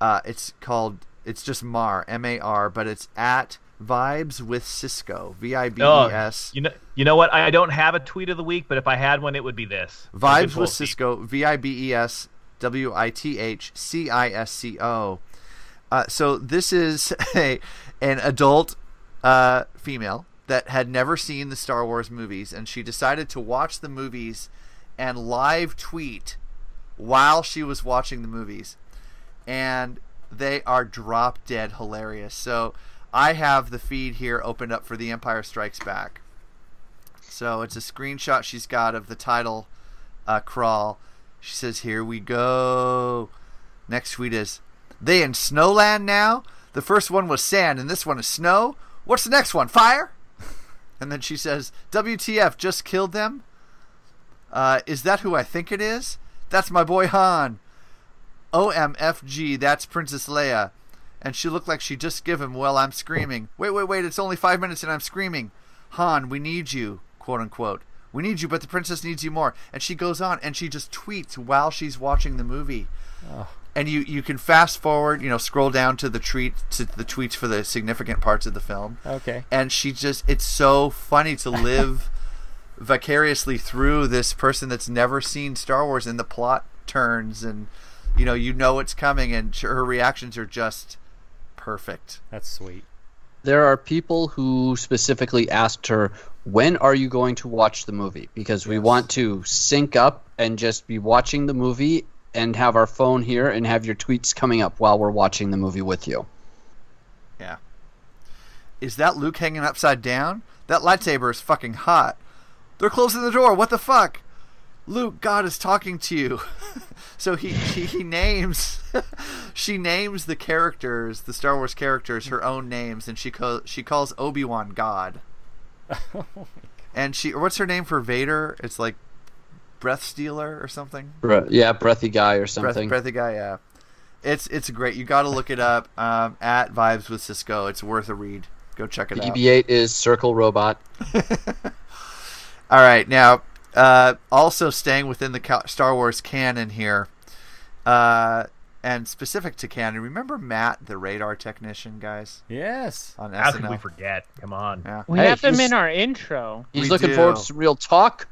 Uh, it's called, it's just Mar, M A R, but it's at Vibes with Cisco, V I B E S. Oh, you know, you know what? I don't have a tweet of the week, but if I had one, it would be this. Vibes with. Cisco, V I B E S W I T H C I S C O. Uh, so this is a an adult uh, female that had never seen the Star Wars movies, and she decided to watch the movies and live tweet while she was watching the movies, and they are drop dead hilarious. So I have the feed here opened up for The Empire Strikes Back. So it's a screenshot she's got of the title uh, crawl. She says, "Here we go." Next tweet is, "They in Snowland now? The first one was sand, and this one is snow. What's the next one? Fire?" And then she says, "WTF? Just killed them? Uh, is that who I think it is? That's my boy Han. OMFG, that's Princess Leia." And she looked like she just give him. Well, I'm screaming. Wait, wait, wait! It's only five minutes, and I'm screaming. Han, we need you, quote unquote. We need you, but the princess needs you more. And she goes on and she just tweets while she's watching the movie. And you, you can fast forward, you know, scroll down to the treat to the tweets for the significant parts of the film. Okay. And she just it's so funny to live vicariously through this person that's never seen Star Wars and the plot turns and you know, you know it's coming and her reactions are just perfect. That's sweet. There are people who specifically asked her, "When are you going to watch the movie?" Because we want to sync up and just be watching the movie and have our phone here and have your tweets coming up while we're watching the movie with you. Yeah. Is that Luke hanging upside down? That lightsaber is fucking hot. They're closing the door. What the fuck? Luke, God is talking to you. so he, he, he names she names the characters, the Star Wars characters, her own names, and she calls she calls Obi Wan God. and she what's her name for Vader? It's like Breath Stealer or something. Bre- yeah, breathy guy or Breath, something. breathy guy, yeah. It's it's great. You got to look it up um, at Vibes with Cisco. It's worth a read. Go check it out. BB-8 is Circle Robot. All right, now uh, also staying within the Star Wars canon here, uh, and specific to canon. Remember Matt, the radar technician, guys? Yes. On How SNL. could we forget? Come on. Yeah. We Hey, have them he's- in our intro. He's We looking do. forward to some real talk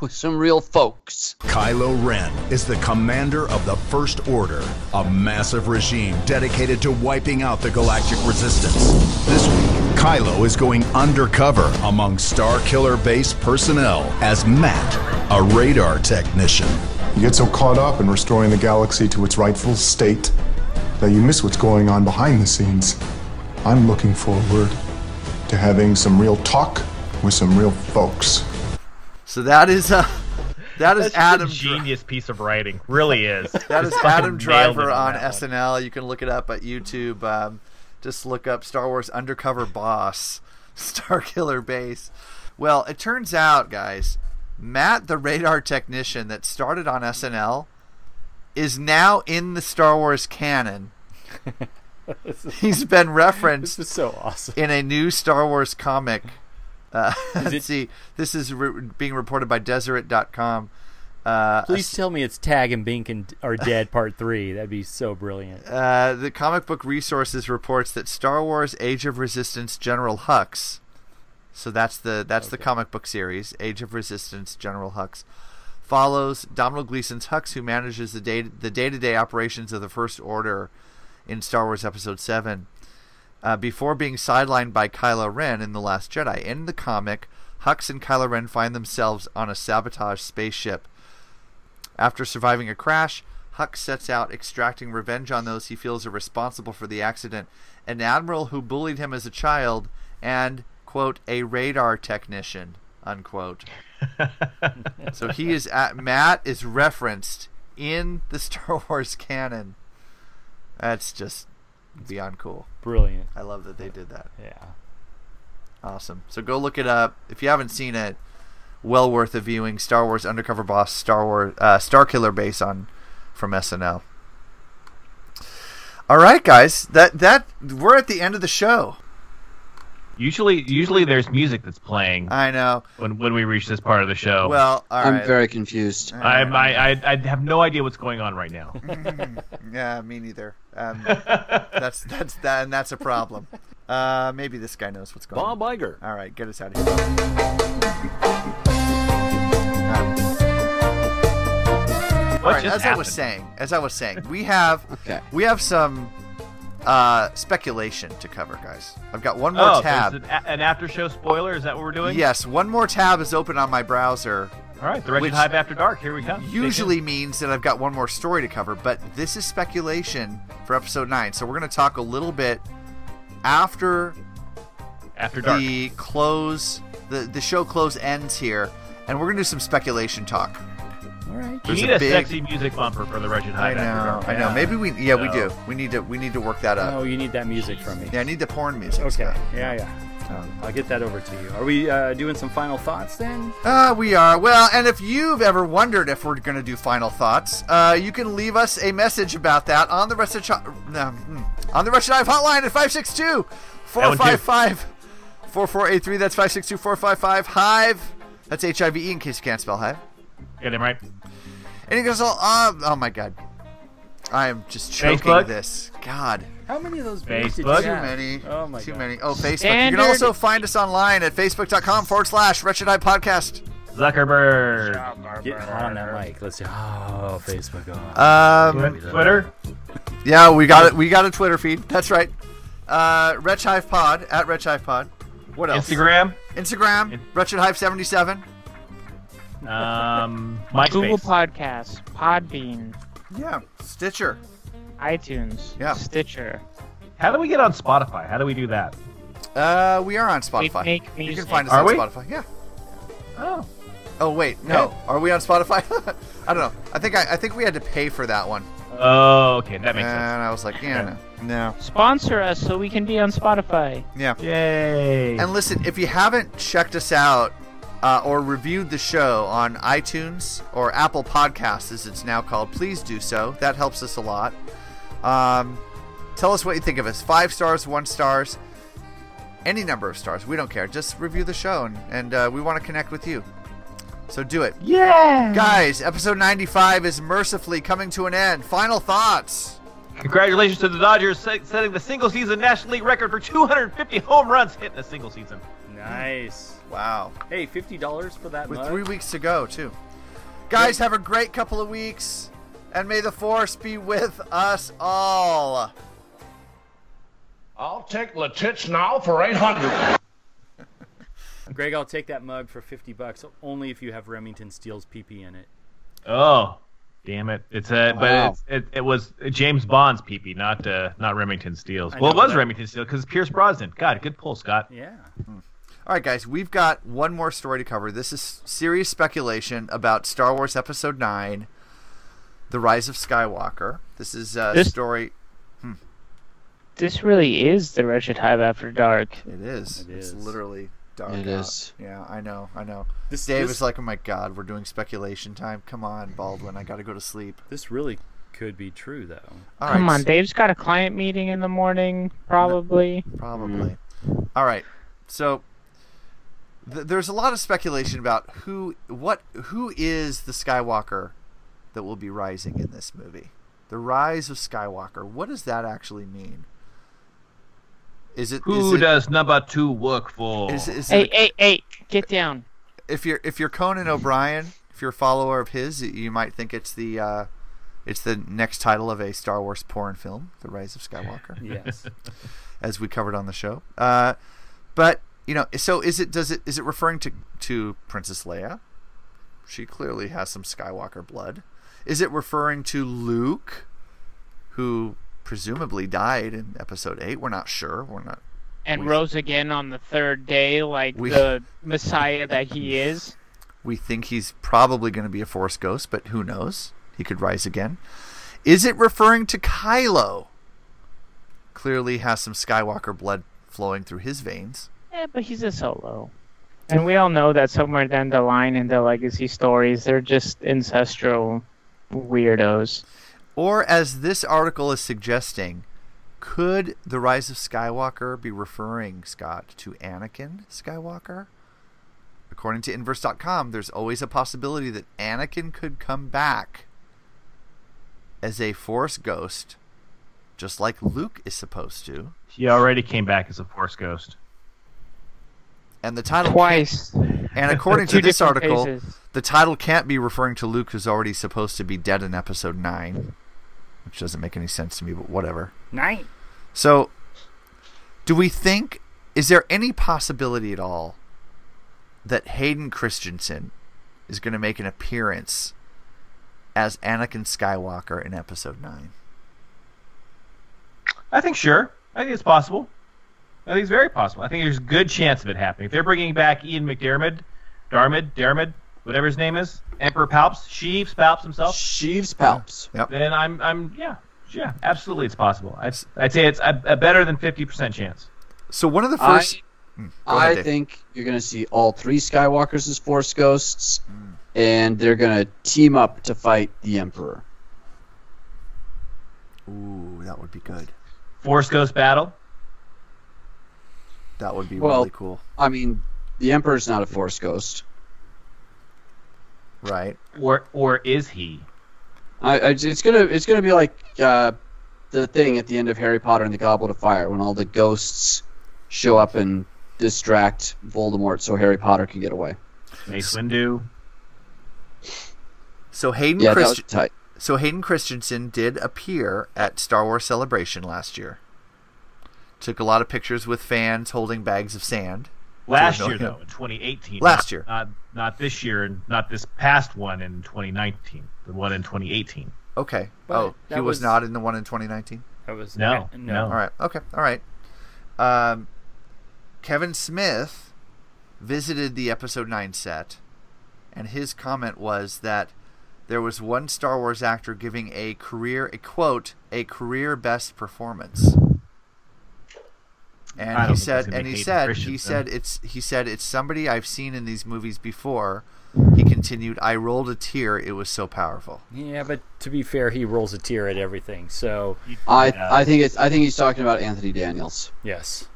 with some real folks. Kylo Ren is the commander of the First Order, a massive regime dedicated to wiping out the galactic resistance. This week, Kylo is going undercover among Star Killer base personnel as Matt, a radar technician. You get so caught up in restoring the galaxy to its rightful state that you miss what's going on behind the scenes. I'm looking forward to having some real talk with some real folks. So that is uh, that is That's Adam. a genius piece of writing. Really is. That is Adam Driver it on that one. SNL. You can look it up at YouTube. Um, just look up Star Wars Undercover Boss, Star Killer Base. Well, it turns out, guys, Matt, the radar technician that started on SNL, is now in the Star Wars canon. He's been referenced This is so awesome. in a new Star Wars comic. Uh, let's it- see. This is re- being reported by Deseret.com. Uh, Please tell me it's Tag and Bink and are dead part three. That'd be so brilliant. Uh, the comic book resources reports that Star Wars: Age of Resistance General Hux. So that's the that's the comic book series, Age of Resistance General Hux, follows Domhnall Gleeson's Hux, who manages the day the day to day operations of the First Order in Star Wars Episode Seven. Uh, before being sidelined by Kylo Ren in The Last Jedi. In the comic, Hux and Kylo Ren find themselves on a sabotage spaceship. After surviving a crash, Hux sets out extracting revenge on those he feels are responsible for the accident, an admiral who bullied him as a child, and, quote, a radar technician, unquote. so he is at, Matt is referenced in the Star Wars canon. That's just beyond cool. Brilliant. I love that they did that. Yeah. Awesome. So go look it up. If you haven't seen it, well worth a viewing. Star Wars Undercover Boss, Star Wars uh, Star Killer base on from SNL. All right, guys. That that we're at the end of the show. Usually, usually there's music that's playing. I know. When when we reach this part of the show. Well, all I'm right. very confused. I, I, I, I have no idea what's going on right now. yeah, me neither. Um, that's that's that, and that's a problem. Uh, maybe this guy knows what's going on. Bob Iger. All right, get us out of here. All right, just as I was saying, as I was saying, we have Okay. we have some uh, speculation to cover, guys. I've got one more Oh, tab. there's an, a- an after show spoiler. Is that what we're doing? Yes, one more tab is open on my browser. All right, the Wretched Hive After Dark. Here we come. Usually means that I've got one more story to cover, but this is speculation for episode nine. So we're going to talk a little bit after After Dark. the close, the the show close ends here, and we're going to do some speculation talk. All right. We There's need a a, big- sexy music bumper for the Wretched I Hive After know, Dark. I know. Maybe we, yeah, we do. We need to, we need to work that up. Oh, you need that music from me. Yeah, I need the porn music. Okay. Scott. Yeah, yeah. I'll get that over to you. Are we uh, doing some final thoughts then? Uh, we are. Well, and if you've ever wondered if we're going to do final thoughts, uh, you can leave us a message about that on the Wretched, Chi- um, hmm, on the Wretched Hive hotline at 562 455 4483. That's 562 455 Hive. That's HIV in case you can't spell Hive. Get him right. And he goes, oh, uh, oh my God. I am just choking Facebook? this. God. How many of those beers did Facebook? you Too have? many. Oh my Too God. many. Oh, Facebook. You Standard- can also find us online at facebook.com forward slash Wretched Hive Podcast. Zuckerberg. Get on that mic. Let's see. Oh, Facebook. Oh. Um, Twitter. Yeah, we got it. We got a Twitter feed. That's right. Uh, Wretch Hive Pod at Wretch Hive Pod. What else? Instagram. Instagram. Wretched Hype seventy seven. Um, my Google MySpace. Podcasts, Podbean, Yeah. Stitcher. iTunes, Yeah. Stitcher. How do we get on Spotify? How do we do that? Uh, we are on Spotify. make You can music. find us Are on we? Spotify. Yeah. Oh. Oh wait, no. Are we on Spotify? I don't know. I think I, I think we had to pay for that one, Oh, okay, that and makes sense. And I was like, yeah, no, no. Sponsor us so we can be on Spotify. Yeah. Yay! And listen, if you haven't checked us out uh, or reviewed the show on iTunes or Apple Podcasts, as it's now called, please do so. That helps us a lot. Um, tell us what you think of us. Five stars, one stars, any number of stars. We don't care. Just review the show, and, and uh, we want to connect with you. So do it. Yeah. Guys, episode 95 is mercifully coming to an end. Final thoughts. Congratulations to the Dodgers setting the single season National League record for 250 home runs hit in a single season. Nice. Wow. Hey, fifty dollars for that With mug? three weeks to go, too. Guys, have a great couple of weeks, and may the force be with us all. I'll take Latich now for 800. Greg, I'll take that mug for fifty bucks only if you have Remington Steele's PP in it. Oh, Damn it! It's a but Wow. it's, it, it was James Bond's peepee, not uh, not Remington Steele's. Well, it was that. Remington Steele because Pierce Brosnan. God, good pull, Scott. Yeah. Hmm. All right, guys, we've got one more story to cover. This is serious speculation about Star Wars Episode 9, The Rise of Skywalker. This is a This- story. Hmm. This really is the Wretched Hive After Dark. It is. It it's is. literally dark. It out. is. Yeah, I know. I know. This- Dave this- is like, oh my god, we're doing speculation time. Come on, Baldwin, I got to go to sleep. This really could be true, though. All Come right, on, Dave's got a client meeting in the morning, probably. Probably. All right. So th- there's a lot of speculation about who what who is the Skywalker that will be rising in this movie. The rise of Skywalker. What does that actually mean? Is it Who is it- does number two work for? is, is Hey, it, hey, hey, get down. if you're if you're Conan O'Brien, if you're a follower of his, you might think it's the uh, it's the next title of a Star Wars porn film, The Rise of Skywalker. Yes. as we covered on the show. Uh, but you know, so is it? Does it? Is it referring to to Princess Leia? She clearly has some Skywalker blood. Is it referring to Luke, who presumably died in Episode Eight? We're not sure. We're not. And we, rose again on the third day, like We- the Messiah that he is. we think he's probably going to be a Force ghost, but who knows? He could rise again. Is it referring to Kylo? Clearly has some Skywalker blood flowing through his veins. Yeah, but he's a solo. And we all know that somewhere down the line in the legacy stories, they're just ancestral weirdos. Or, as this article is suggesting, could the rise of Skywalker be referring, Scott, to Anakin Skywalker? According to Inverse.com, there's always a possibility that Anakin could come back as a Force ghost, just like Luke is supposed to. He already came back as a Force ghost. And the title Twice. and according to this article, phases. the title can't be referring to Luke, who's already supposed to be dead in Episode Nine, which doesn't make any sense to me. But whatever. Night. So, do we think? Is there any possibility at all that Hayden Christensen is going to make an appearance as Anakin Skywalker in Episode Nine? I think sure. I think it's possible. I think it's very possible. I think there's a good chance of it happening. If they're bringing back Ian McDermott, Darmid, Dermid, whatever his name is, Emperor Palps, Sheeves Palps himself. Sheeves Palps. Yep. Then I'm, I'm, yeah, yeah, absolutely, it's possible. I'd, I'd say it's a, a better than fifty percent chance. So one of the I- first. Hmm, go ahead, I Dave. think you're going to see all three Skywalkers as Force ghosts, Hmm. and they're going to team up to fight the Emperor. Ooh, that would be good. Force Ghost battle. That would be Well, really cool. I mean, the Emperor's not a Force ghost. Right. Or, or is he? I, I, it's gonna it's gonna be like uh, the thing at the end of Harry Potter and the Goblet of Fire when all the ghosts show up and distract Voldemort so Harry Potter can get away. Mace Windu. So Hayden Yeah, that was Christ- tight. So Hayden Christensen did appear at Star Wars Celebration last year. Took a lot of pictures with fans holding bags of sand. Last year, though, in 2018. Last not- year. Not, not this year, and not this past one in 2019. The one in 2018. Okay. But oh, he was, was- not in the one in 2019. That was No, no. no. All right. Okay. All right. Um, Kevin Smith visited the episode 9 set, and his comment was that there was one Star Wars actor giving a career, a quote, a career best performance. I And he said, and he Hayden said, he Christensen. said it's, he said it's somebody I've seen in these movies before. He continued, I rolled a tear. It was so powerful. Yeah, but to be fair, he rolls a tear at everything. So I I think it's I think he's talking about Anthony Daniels. yes,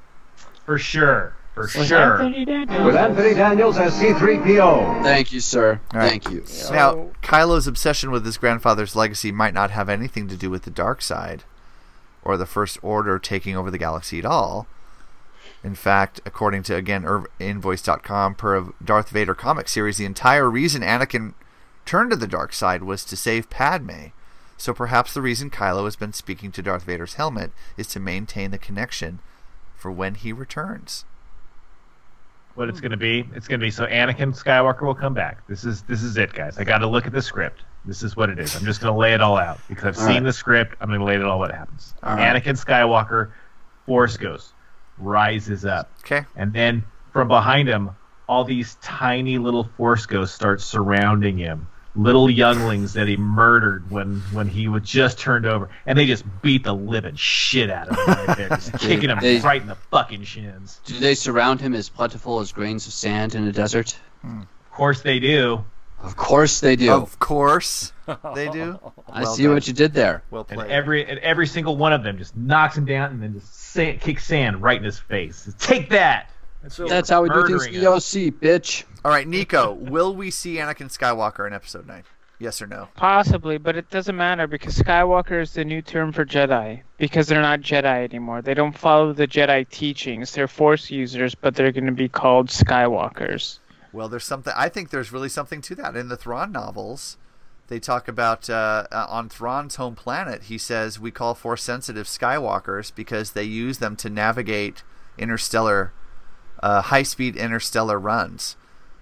For sure. For Was sure. Anthony Daniels? With Anthony Daniels as C3PO. Thank you, sir. All right. Thank you. now, Kylo's obsession with his grandfather's legacy might not have anything to do with the dark side or the First Order taking over the galaxy at all. In fact, according to, again, Irv- Inverse.com, per a Darth Vader comic series, the entire reason Anakin turned to the dark side was to save Padme. So perhaps the reason Kylo has been speaking to Darth Vader's helmet is to maintain the connection for when he returns. What it's going to be? It's going to be so Anakin Skywalker will come back. This is this is it, guys. I got to look at the script. This is what it is. I'm just going to lay it all out because I've All seen right. the script. I'm going to lay it all what happens. All right. Anakin Skywalker, Force Ghost, rises up. Okay. And then from behind him, all these tiny little Force Ghosts start surrounding him. Little younglings that he murdered when when he was just turned over, and they just beat the living shit out of him right there, just kicking him They- right in the fucking shins. Do they surround him as plentiful as grains of sand in a desert? Of course they do. Of course they do. Of course they do. I Well see done. what you did there. Well played. And every and every single one of them just knocks him down and then just sa- kicks sand right in his face. Take that. That's how we do things Murdering in the OC, bitch. All right, Nico, will we see Anakin Skywalker in Episode Nine? Yes or no? Possibly, but it doesn't matter because Skywalker is the new term for Jedi because they're not Jedi anymore. They don't follow the Jedi teachings. They're Force users, but they're going to be called Skywalkers. Well, there's something. I think there's really something to that in the Thrawn novels. They talk about uh, uh, on Thrawn's home planet. He says we call force sensitive Skywalkers because they use them to navigate interstellar, uh, high speed interstellar runs,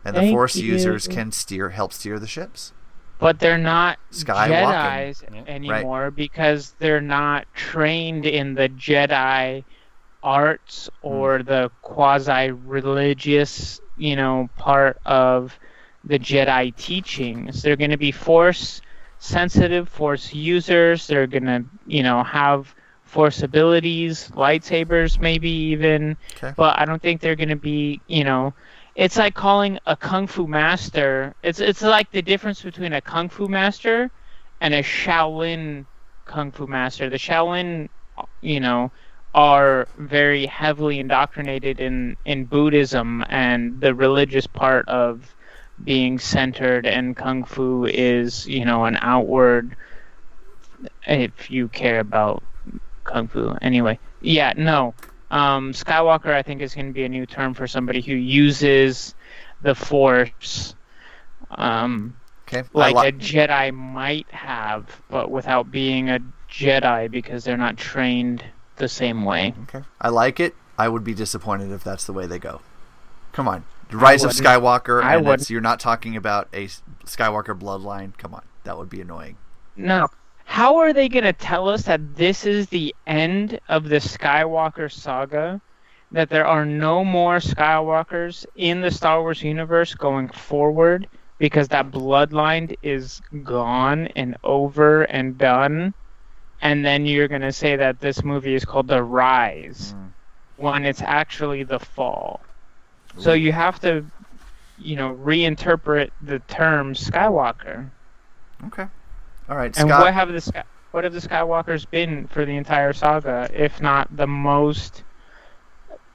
and the Thank Force you. users can steer help steer the ships. But they're not Skywalking. Jedi's anymore because they're not trained in the Jedi arts or the quasi religious, you know, part of the Jedi teachings. They're going to be force sensitive, force users. They're going to, you know, have force abilities, lightsabers maybe even. Okay. But I don't think they're going to be, you know, it's like calling a kung fu master. It's it's like the difference between a kung fu master and a Shaolin kung fu master. The Shaolin, you know, are very heavily indoctrinated in in Buddhism and the religious part of being centered and kung fu is, you know, an outward if you care about kung fu. Anyway, yeah, no. Um, Skywalker, I think, is going to be a new term for somebody who uses the Force, um, Okay. Like li- a Jedi might have, but without being a Jedi because they're not trained the same way. Okay. I like it. I would be disappointed if that's the way they go. Come on, Rise of. Skywalker, I and it's, wouldn't. you're not talking about a Skywalker bloodline. Come on, that would be annoying. No. How are they going to tell us that this is the end of the Skywalker saga? That there are no more Skywalkers in the Star Wars universe going forward because that bloodline is gone and over and done? And then you're going to say that this movie is called The Rise mm. when it's actually The Fall. So you have to, you know, reinterpret the term Skywalker. Okay. All right, And Scott. what have the what have the Skywalkers been for the entire saga, if not the most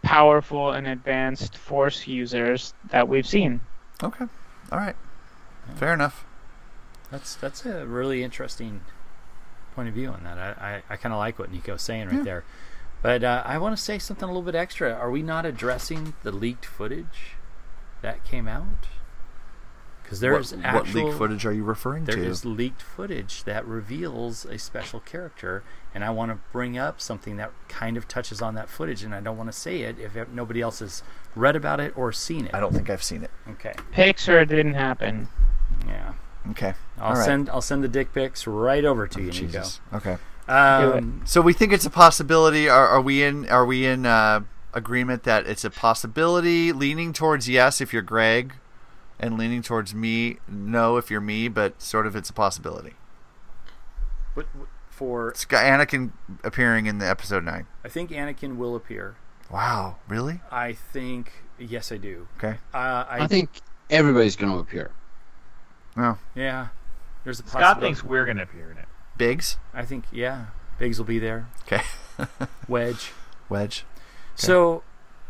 powerful and advanced Force users that we've seen? Okay. All right. Fair enough. That's that's a really interesting point of view on that. I, I, I kind of like what Nico's saying right Yeah. there. But uh, I want to say something a little bit extra. Are we not addressing the leaked footage that came out? Because there's what, actual what leak footage are you referring There to? There is leaked footage that reveals a special character, and I want to bring up something that kind of touches on that footage, and I don't want to say it if nobody else has read about it or seen it. I don't think I've seen it. Okay. Pixar didn't happen. Yeah. Okay. I'll All right. send I'll send the dick pics right over to you, Nico. Jesus. Okay. Um, so we think it's a possibility. Are, are we in? Are we in uh, agreement that it's a possibility? Leaning towards yes if you're Greg, and leaning towards me no if you're me. But sort of it's a possibility. But for It's Anakin appearing in the episode nine. I think Anakin will appear. Wow, really? I think yes, I do. Okay. Uh, I, I think everybody's going to appear. No. Yeah. There's a Scott possibility. thinks we're going to appear in it. Biggs. I think yeah, Biggs will be there. Okay. Wedge. Wedge. So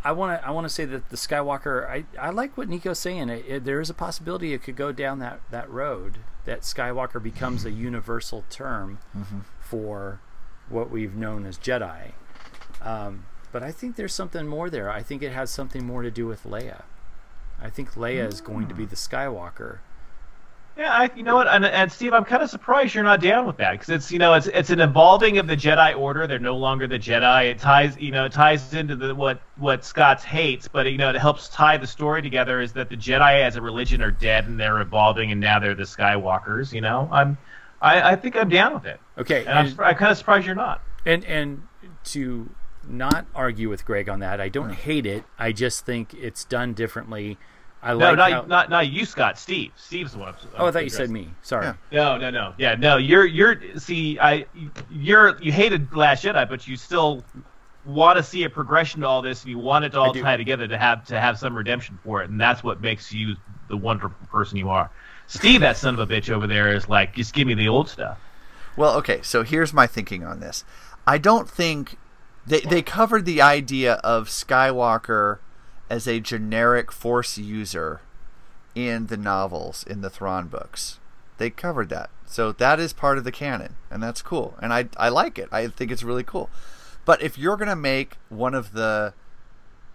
I want to I want to say that the Skywalker. I, I like what Nico's saying. It, it- there is a possibility it could go down that that road. That Skywalker becomes a universal term Mhm. for what we've known as Jedi. Um, but I think there's something more there. I think it has something more to do with Leia. I think Leia is going to be the Skywalker Yeah, I, you know what, and, and Steve, I'm kind of surprised you're not down with that because it's you know it's it's an evolving of the Jedi Order. They're no longer the Jedi. It ties you know it ties into the what what Scott's hates, but you know it helps tie the story together. Is that the Jedi as a religion are dead and they're evolving and now they're the Skywalkers. You know, I'm I, I think I'm down with it. Okay, and I'm, I'm kind of surprised you're not. And and to not argue with Greg on that, I don't hate it. I just think it's done differently. I no, like not, how, not not you, Scott. Steve. Steve's the one. I'm- Oh, I I'm thought you said me. Sorry. No, no, no. Yeah, no. You're you're see, I you're you hated Last Jedi, but you still want to see a progression to all this. and You want it to all tie together to have to have some redemption for it, and that's what makes you the wonderful person you are. Steve, that son of a bitch over there, is like, just give me the old stuff. Well, okay, so here's my thinking on this. I don't think they they covered the idea of Skywalker as a generic Force user in the novels in the Thrawn books. They covered that. So that is part of the canon, and that's cool. And I I like it. I think it's really cool. But if you're gonna make one of the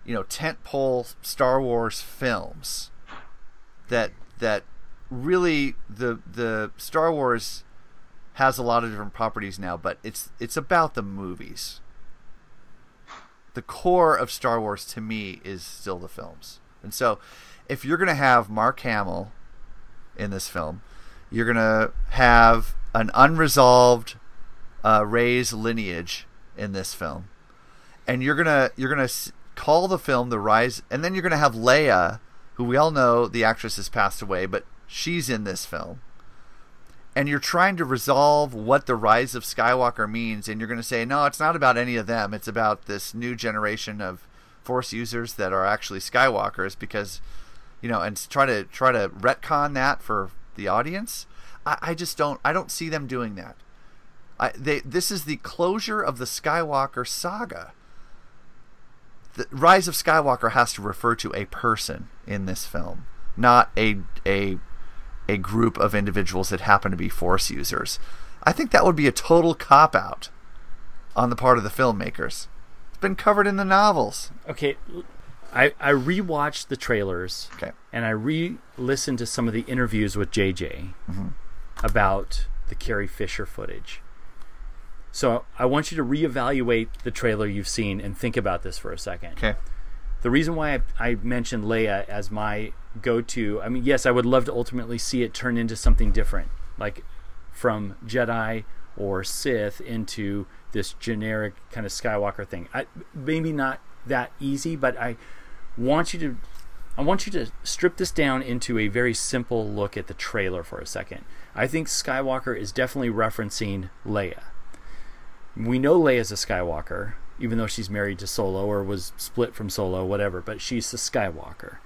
you know tentpole Star Wars films that that really the the Star Wars has a lot of different properties now, but it's it's about the movies. The core of Star Wars to me is still the films. And so if you're going to have Mark Hamill in this film, you're going to have an unresolved uh, Rey's lineage in this film. And you're to you're going to call the film The Rise and then you're going to have Leia, who we all know the actress has passed away, but she's in this film and you're trying to resolve what the rise of Skywalker means, and you're going to say, no, it's not about any of them. It's about this new generation of Force users that are actually Skywalkers, because, you know, and try to try to retcon that for the audience. I, I just don't. I don't see them doing that. I, they this is the closure of the Skywalker saga. The Rise of Skywalker has to refer to a person in this film, not a a a group of individuals that happen to be force users. I think that would be a total cop out on the part of the filmmakers. It's been covered in the novels. Okay, I I rewatched the trailers. Okay. And I re-listened to some of the interviews with JJ Mhm. about the Carrie Fisher footage. So I want you to reevaluate the trailer you've seen and think about this for a second. Okay. The reason why I, I mentioned Leia as my go-to, I mean, yes, I would love to ultimately see it turn into something different, like from Jedi or Sith into this generic kind of Skywalker thing. I, maybe not that easy, but I want you to, I want you to strip this down into a very simple look at the trailer for a second. I think Skywalker is definitely referencing Leia. We know Leia is a Skywalker, even though she's married to Solo or was split from Solo, whatever, but she's a Skywalker.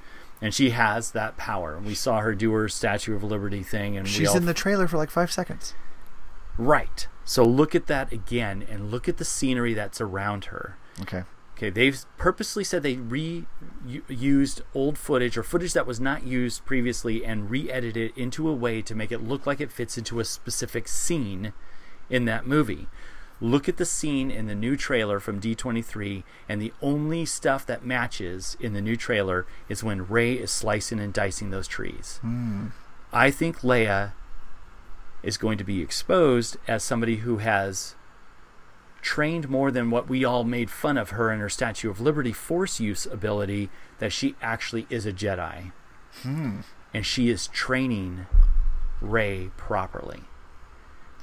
And she has that power. And We saw her do her Statue of Liberty thing, and we She's all in the trailer for like five seconds. Right. So look at that again and look at the scenery that's around her. Okay. Okay, they've purposely said they re-used old footage or footage that was not used previously and re-edited it into a way to make it look like it fits into a specific scene in that movie. Look at the scene in the new trailer from D23, and the only stuff that matches in the new trailer is when Rey is slicing and dicing those trees. Hmm. I think Leia is going to be exposed as somebody who has trained more than what we all made fun of her and her Statue of Liberty force use ability, that she actually is a Jedi. Hmm. And she is training Rey properly.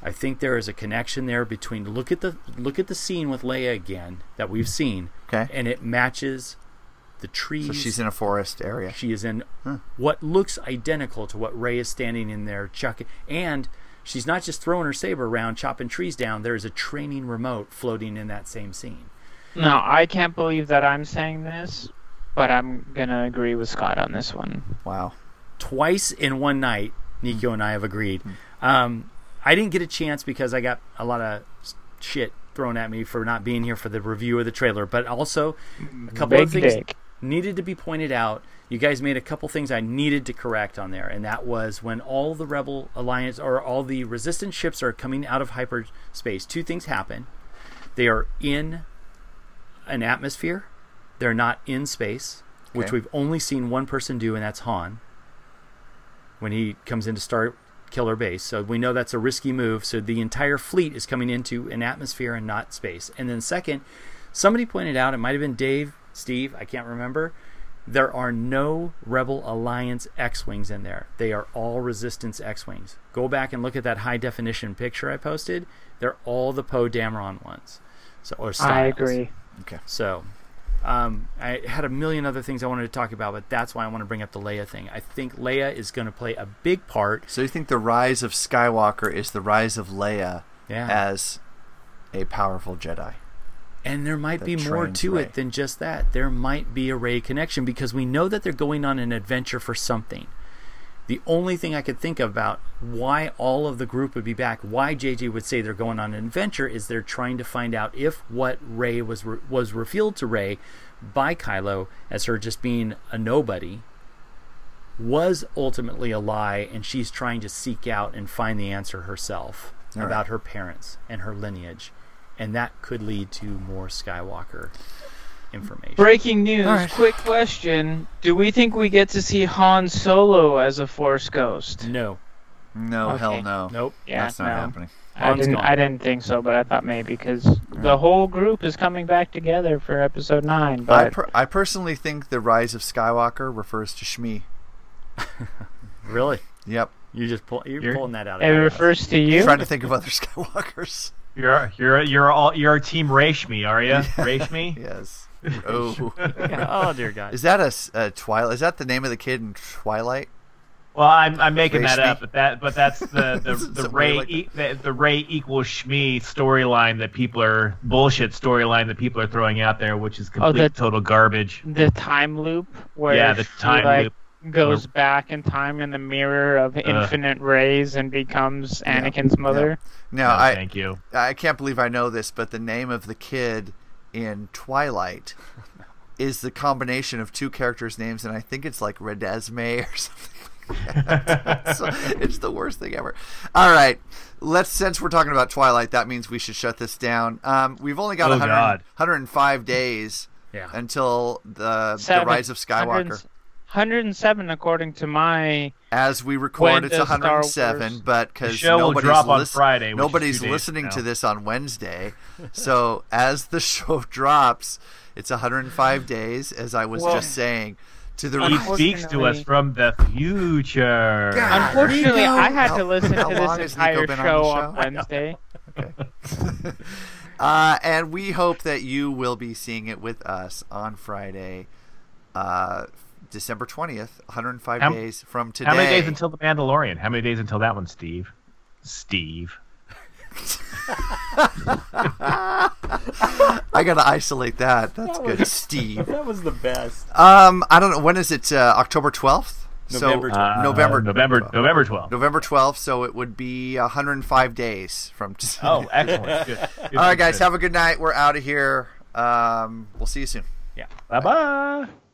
I think there is a connection there between look at the look at the scene with Leia again that we've seen. Okay. And it matches the trees. So she's in a forest area. She is in Huh. what looks identical to what Rey is standing in there chucking. And she's not just throwing her saber around, chopping trees down. There is a training remote floating in that same scene. No, I can't believe that I'm saying this, but I'm gonna agree with Scott on this one. Wow. Twice in one night, Nico and I have agreed. Um, I didn't get a chance because I got a lot of shit thrown at me for not being here for the review of the trailer, but also a couple of things dick. needed to be pointed out. You guys made a couple things I needed to correct on there, and that was when all the Rebel Alliance or all the Resistance ships are coming out of hyperspace. Two things happen: they are in an atmosphere, they're not in space, which we've only seen one person do, and that's Han. when he comes in to start Killer Base. So we know that's a risky move. So the entire fleet is coming into an atmosphere and not space. And then second, somebody pointed out it might have been Dave, Steve, I can't remember. There are no Rebel Alliance X-wings in there. They are all Resistance X-wings. Go back and look at that high definition picture I posted. They're all the Poe Dameron ones. So or styles. I agree. Okay. So, um, I had a million other things I wanted to talk about, but that's why I want to bring up the Leia thing. I think Leia is going to play a big part. So you think the rise of Skywalker is the rise of Leia Yeah. as a powerful Jedi? And there might that be more to Rey. it than just that. There might be a Rey connection because we know that they're going on an adventure for something. The only thing I could think about why all of the group would be back, why JJ would say they're going on an adventure, is they're trying to find out if what Rey was re- was revealed to Rey by Kylo as her just being a nobody was ultimately a lie, and she's trying to seek out and find the answer herself All right. about her parents and her lineage, and that could lead to more Skywalker information. Breaking news. All right. Quick question: Do we think we get to see Han Solo as a Force ghost? No. No, Okay. hell no. Nope. Yeah, That's not no. happening. I Han's didn't. gone. I didn't think so, but I thought maybe because the whole group is coming back together for Episode Nine. I, But per- I personally think the rise of Skywalker refers to Shmi. Really? Yep. You just pull, you're, You're- pulling that out. it of your ass. refers to you. Trying to think of other Skywalkers. You're you're you're all you're Team Rashmi, are you? Rashmi? Yes. Oh. oh dear God. Is that a Twilight? Is that the name of the kid in Twilight? Well, I'm I'm making that Rashmi? up, but that but that's the the, the Rey like- e- the, the Rey equals Shmi storyline that people are bullshit storyline that people are throwing out there, which is oh, complete the- total garbage. the time loop where Yeah, the she, time like, loop. goes back in time in the mirror of infinite rays and becomes Anakin's mother. Now, No, I thank you. I can't believe I know this, but the name of the kid in Twilight is the combination of two characters' names, and I think it's like Redesme or something. like that. So, it's the worst thing ever. All right, let's. Since we're talking about Twilight, that means we should shut this down. Um, we've only got Oh, 100, 105 days Yeah. until the, the rise of Skywalker. 107 according to my As we record, it's does 107, but because nobody's, drop on lis- Friday, nobody's listening to this on Wednesday. so as the show drops, it's 105 days, as I was Well- just saying. To the He re- speaks to us from the future. God. Unfortunately, Nico, I had to listen how to long this entire been on show on show? Wednesday. uh, and we hope that you will be seeing it with us on Friday, uh, December 20th, 105 How- days from today. How many days until the Mandalorian? How many days until that one, Steve? Steve. I gotta isolate that. That's good, Steve. That was the best. Um, I don't know. When is it? Uh, October 12th? November so, Uh, November, November November 12th. November 12th. So it would be 105 days from. Today. Oh, excellent. Good. Good, All right, guys. good. Have a good night. We're out of here. Um, we'll see you soon. Yeah. Bye bye.